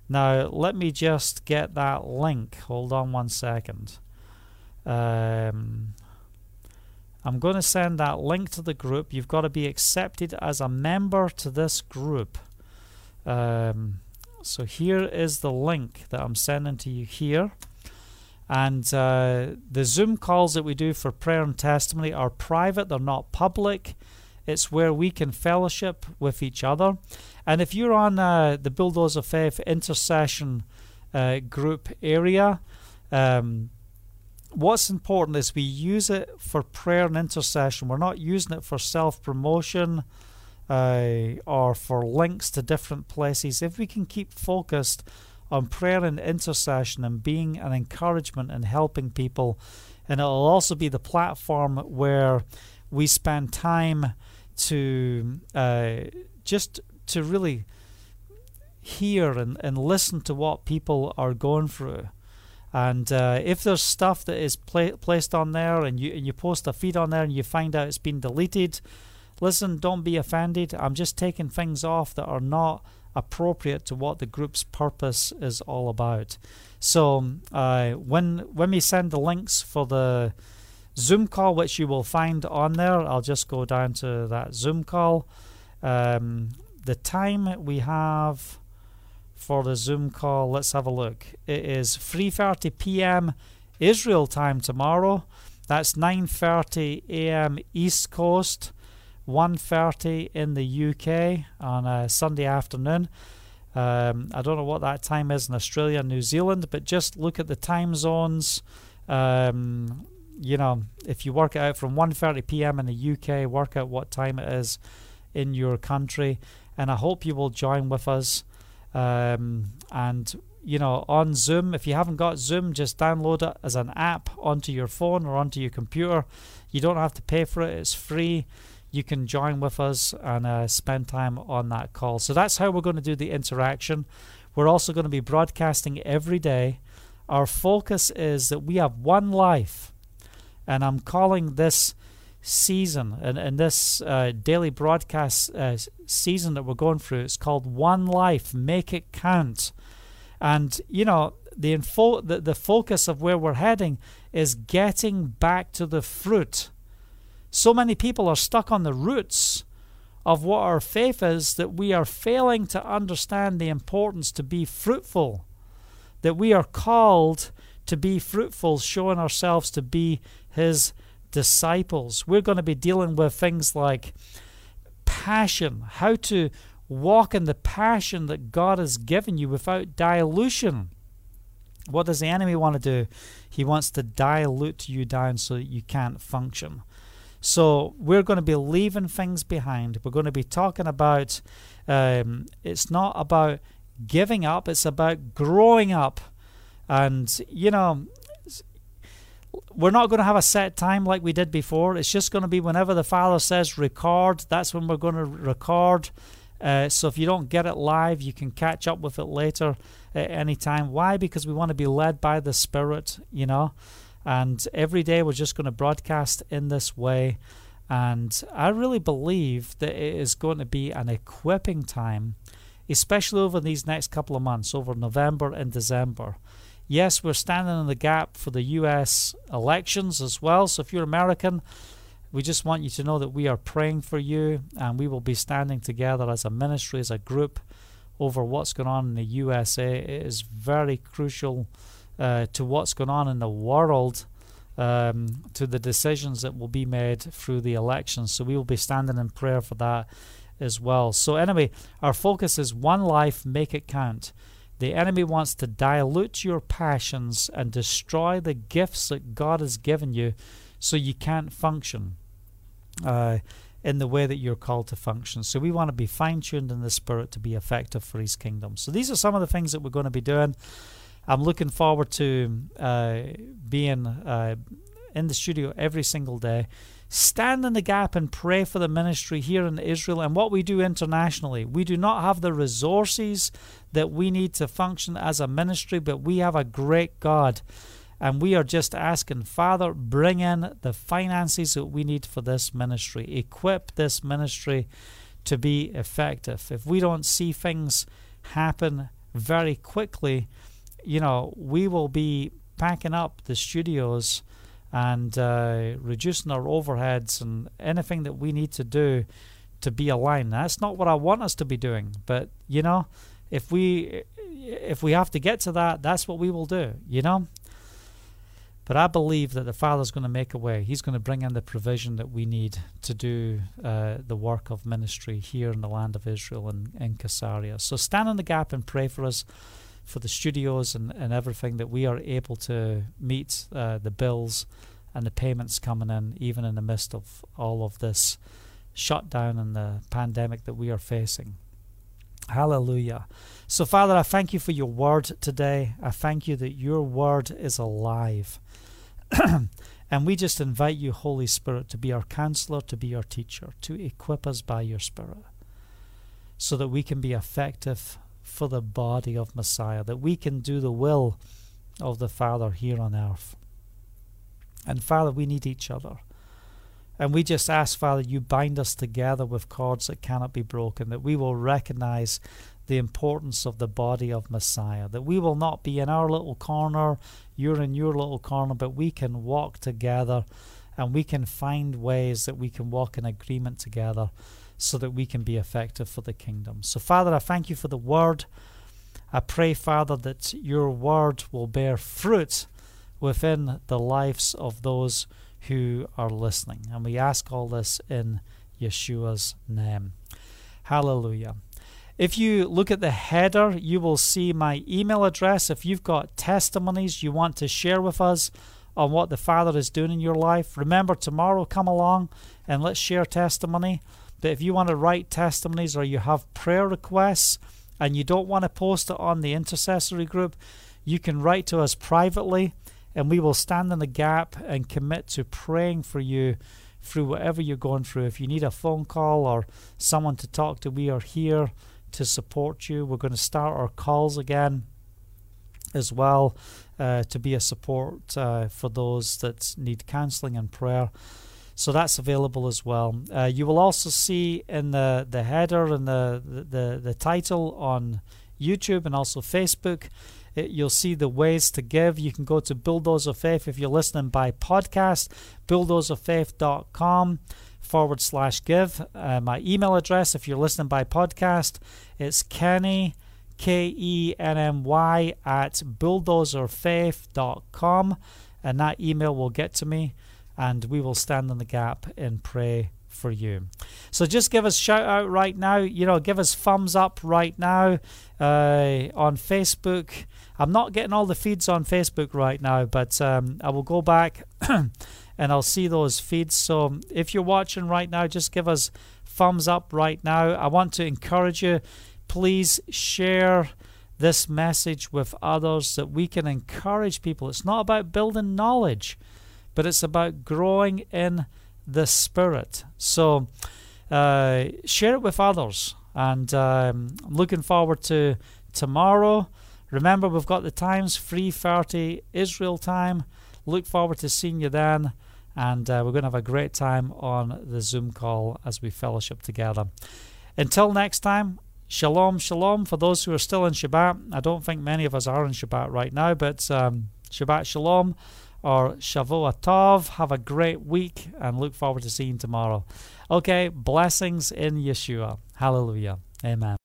Now, let me just get that link. Hold on one second. Um, I'm going to send that link to the group. You've got to be accepted as a member to this group. Um, so here is the link that I'm sending to you here. And uh, the Zoom calls that we do for prayer and testimony are private, they're not public. It's where we can fellowship with each other. And if you're on uh, the Bulldozer Faith intercession uh, group area, um, what's important is we use it for prayer and intercession. We're not using it for self promotion uh, or for links to different places. If we can keep focused on prayer and intercession and being an encouragement and helping people, and it'll also be the platform where we spend time to uh, just to really hear and, and listen to what people are going through. And uh, if there's stuff that is pla- placed on there and you, and you post a feed on there and you find out it's been deleted, listen, don't be offended. I'm just taking things off that are not appropriate to what the group's purpose is all about. So uh, when when we send the links for the Zoom call, which you will find on there. I'll just go down to that Zoom call. Um, the time we have for the Zoom call, let's have a look. It is 3:30 p.m. Israel time tomorrow. That's 9:30 a.m. East Coast, 1:30 in the UK on a Sunday afternoon. Um, I don't know what that time is in Australia and New Zealand, but just look at the time zones. Um, you know, if you work it out from 1:30 p.m. in the UK, work out what time it is in your country, and I hope you will join with us. Um, and you know, on Zoom, if you haven't got Zoom, just download it as an app onto your phone or onto your computer. You don't have to pay for it; it's free. you can join with us and uh, spend time on that call. So that's how we're going to do the interaction. We're also going to be broadcasting every day. Our focus is that we have one life, and I'm calling this season and, and this uh, daily broadcast uh, season that we're going through. It's called One Life. Make it count. And you know the info, the, the focus of where we're heading is getting back to the fruit so many people are stuck on the roots of what our faith is that we are failing to understand the importance to be fruitful, that we are called to be fruitful, showing ourselves to be His disciples. We're going to be dealing with things like passion, how to walk in the passion that God has given you without dilution. What does the enemy want to do? He wants to dilute you down so that you can't function. So we're going to be leaving things behind. We're going to be talking about um, it's not about giving up, it's about growing up. And, you know, we're not going to have a set time like we did before. It's just going to be whenever the Father says record, that's when we're going to record. Uh, so if you don't get it live, you can catch up with it later at any time. Why? Because we want to be led by the Spirit, you know. And every day we're just going to broadcast in this way. And I really believe that it is going to be an equipping time, especially over these next couple of months, over November and December. Yes, we're standing in the gap for the US elections as well. So if you're American, we just want you to know that we are praying for you and we will be standing together as a ministry, as a group, over what's going on in the USA. It is very crucial uh, to what's going on in the world, um, to the decisions that will be made through the elections. So we will be standing in prayer for that as well. So, anyway, our focus is one life, make it count. The enemy wants to dilute your passions and destroy the gifts that God has given you so you can't function uh, in the way that you're called to function. So we want to be fine tuned in the spirit to be effective for His kingdom. So these are some of the things that we're going to be doing. I'm looking forward to uh, being uh, in the studio every single day. Stand in the gap and pray for the ministry here in Israel and what we do internationally. We do not have the resources that we need to function as a ministry, but we have a great God. And we are just asking, Father, bring in the finances that we need for this ministry. Equip this ministry to be effective. If we don't see things happen very quickly, you know, we will be packing up the studios and uh, reducing our overheads and anything that we need to do to be aligned. That's not what I want us to be doing, but you know, if we if we have to get to that, that's what we will do. You know. But I believe that the Father's going to make a way. He's going to bring in the provision that we need to do uh, the work of ministry here in the land of Israel and in Caesarea. So stand in the gap and pray for us for the studios and, and everything that we are able to meet uh, the bills and the payments coming in, even in the midst of all of this shutdown and the pandemic that we are facing. Hallelujah. So, Father, I thank you for your word today. I thank you that your word is alive. and we just invite you, Holy Spirit, to be our counselor, to be our teacher, to equip us by your Spirit, so that we can be effective for the body of Messiah, that we can do the will of the Father here on earth. And Father, we need each other. And we just ask, Father, you bind us together with cords that cannot be broken, that we will recognize the importance of the body of Messiah, that we will not be in our little corner, you're in your little corner, but we can walk together and we can find ways that we can walk in agreement together so that we can be effective for the kingdom. So, Father, I thank you for the word. I pray, Father, that your word will bear fruit within the lives of those who are listening. And we ask all this in Yeshua's name. Hallelujah. If you look at the header, you will see my email address. If you've got testimonies you want to share with us on what the Father is doing in your life, remember tomorrow come along and let's share testimony. But if you want to write testimonies or you have prayer requests and you don't want to post it on the intercessory group, you can write to us privately and we will stand in the gap and commit to praying for you through whatever you're going through. If you need a phone call or someone to talk to, we are here to support you. We're going to start our calls again as well uh, to be a support uh, for those that need counseling and prayer. So that's available as well. Uh, you will also see in the, the header and the, the, the title on YouTube and also Facebook. It, you'll see the ways to give. You can go to Bulldozer Faith if you're listening by podcast, bulldozerfaith.com forward slash give. Uh, my email address, if you're listening by podcast, it's Kenny, K E N M Y, at bulldozerfaith.com. And that email will get to me, and we will stand in the gap and pray for you. So just give us shout out right now. You know, give us thumbs up right now uh, on Facebook. I'm not getting all the feeds on Facebook right now, but um, I will go back and I'll see those feeds. So if you're watching right now, just give us thumbs up right now. I want to encourage you. Please share this message with others that we can encourage people. It's not about building knowledge, but it's about growing in the Spirit. So uh, share it with others. And um, I'm looking forward to tomorrow. Remember, we've got the times 3:30 Israel time. Look forward to seeing you then and uh, we're going to have a great time on the Zoom call as we fellowship together. Until next time, shalom, shalom. For those who are still in Shabbat, I don't think many of us are in Shabbat right now, but um, Shabbat shalom or Shavua Tov. Have a great week and look forward to seeing tomorrow. Okay, blessings in Yeshua. Hallelujah. Amen.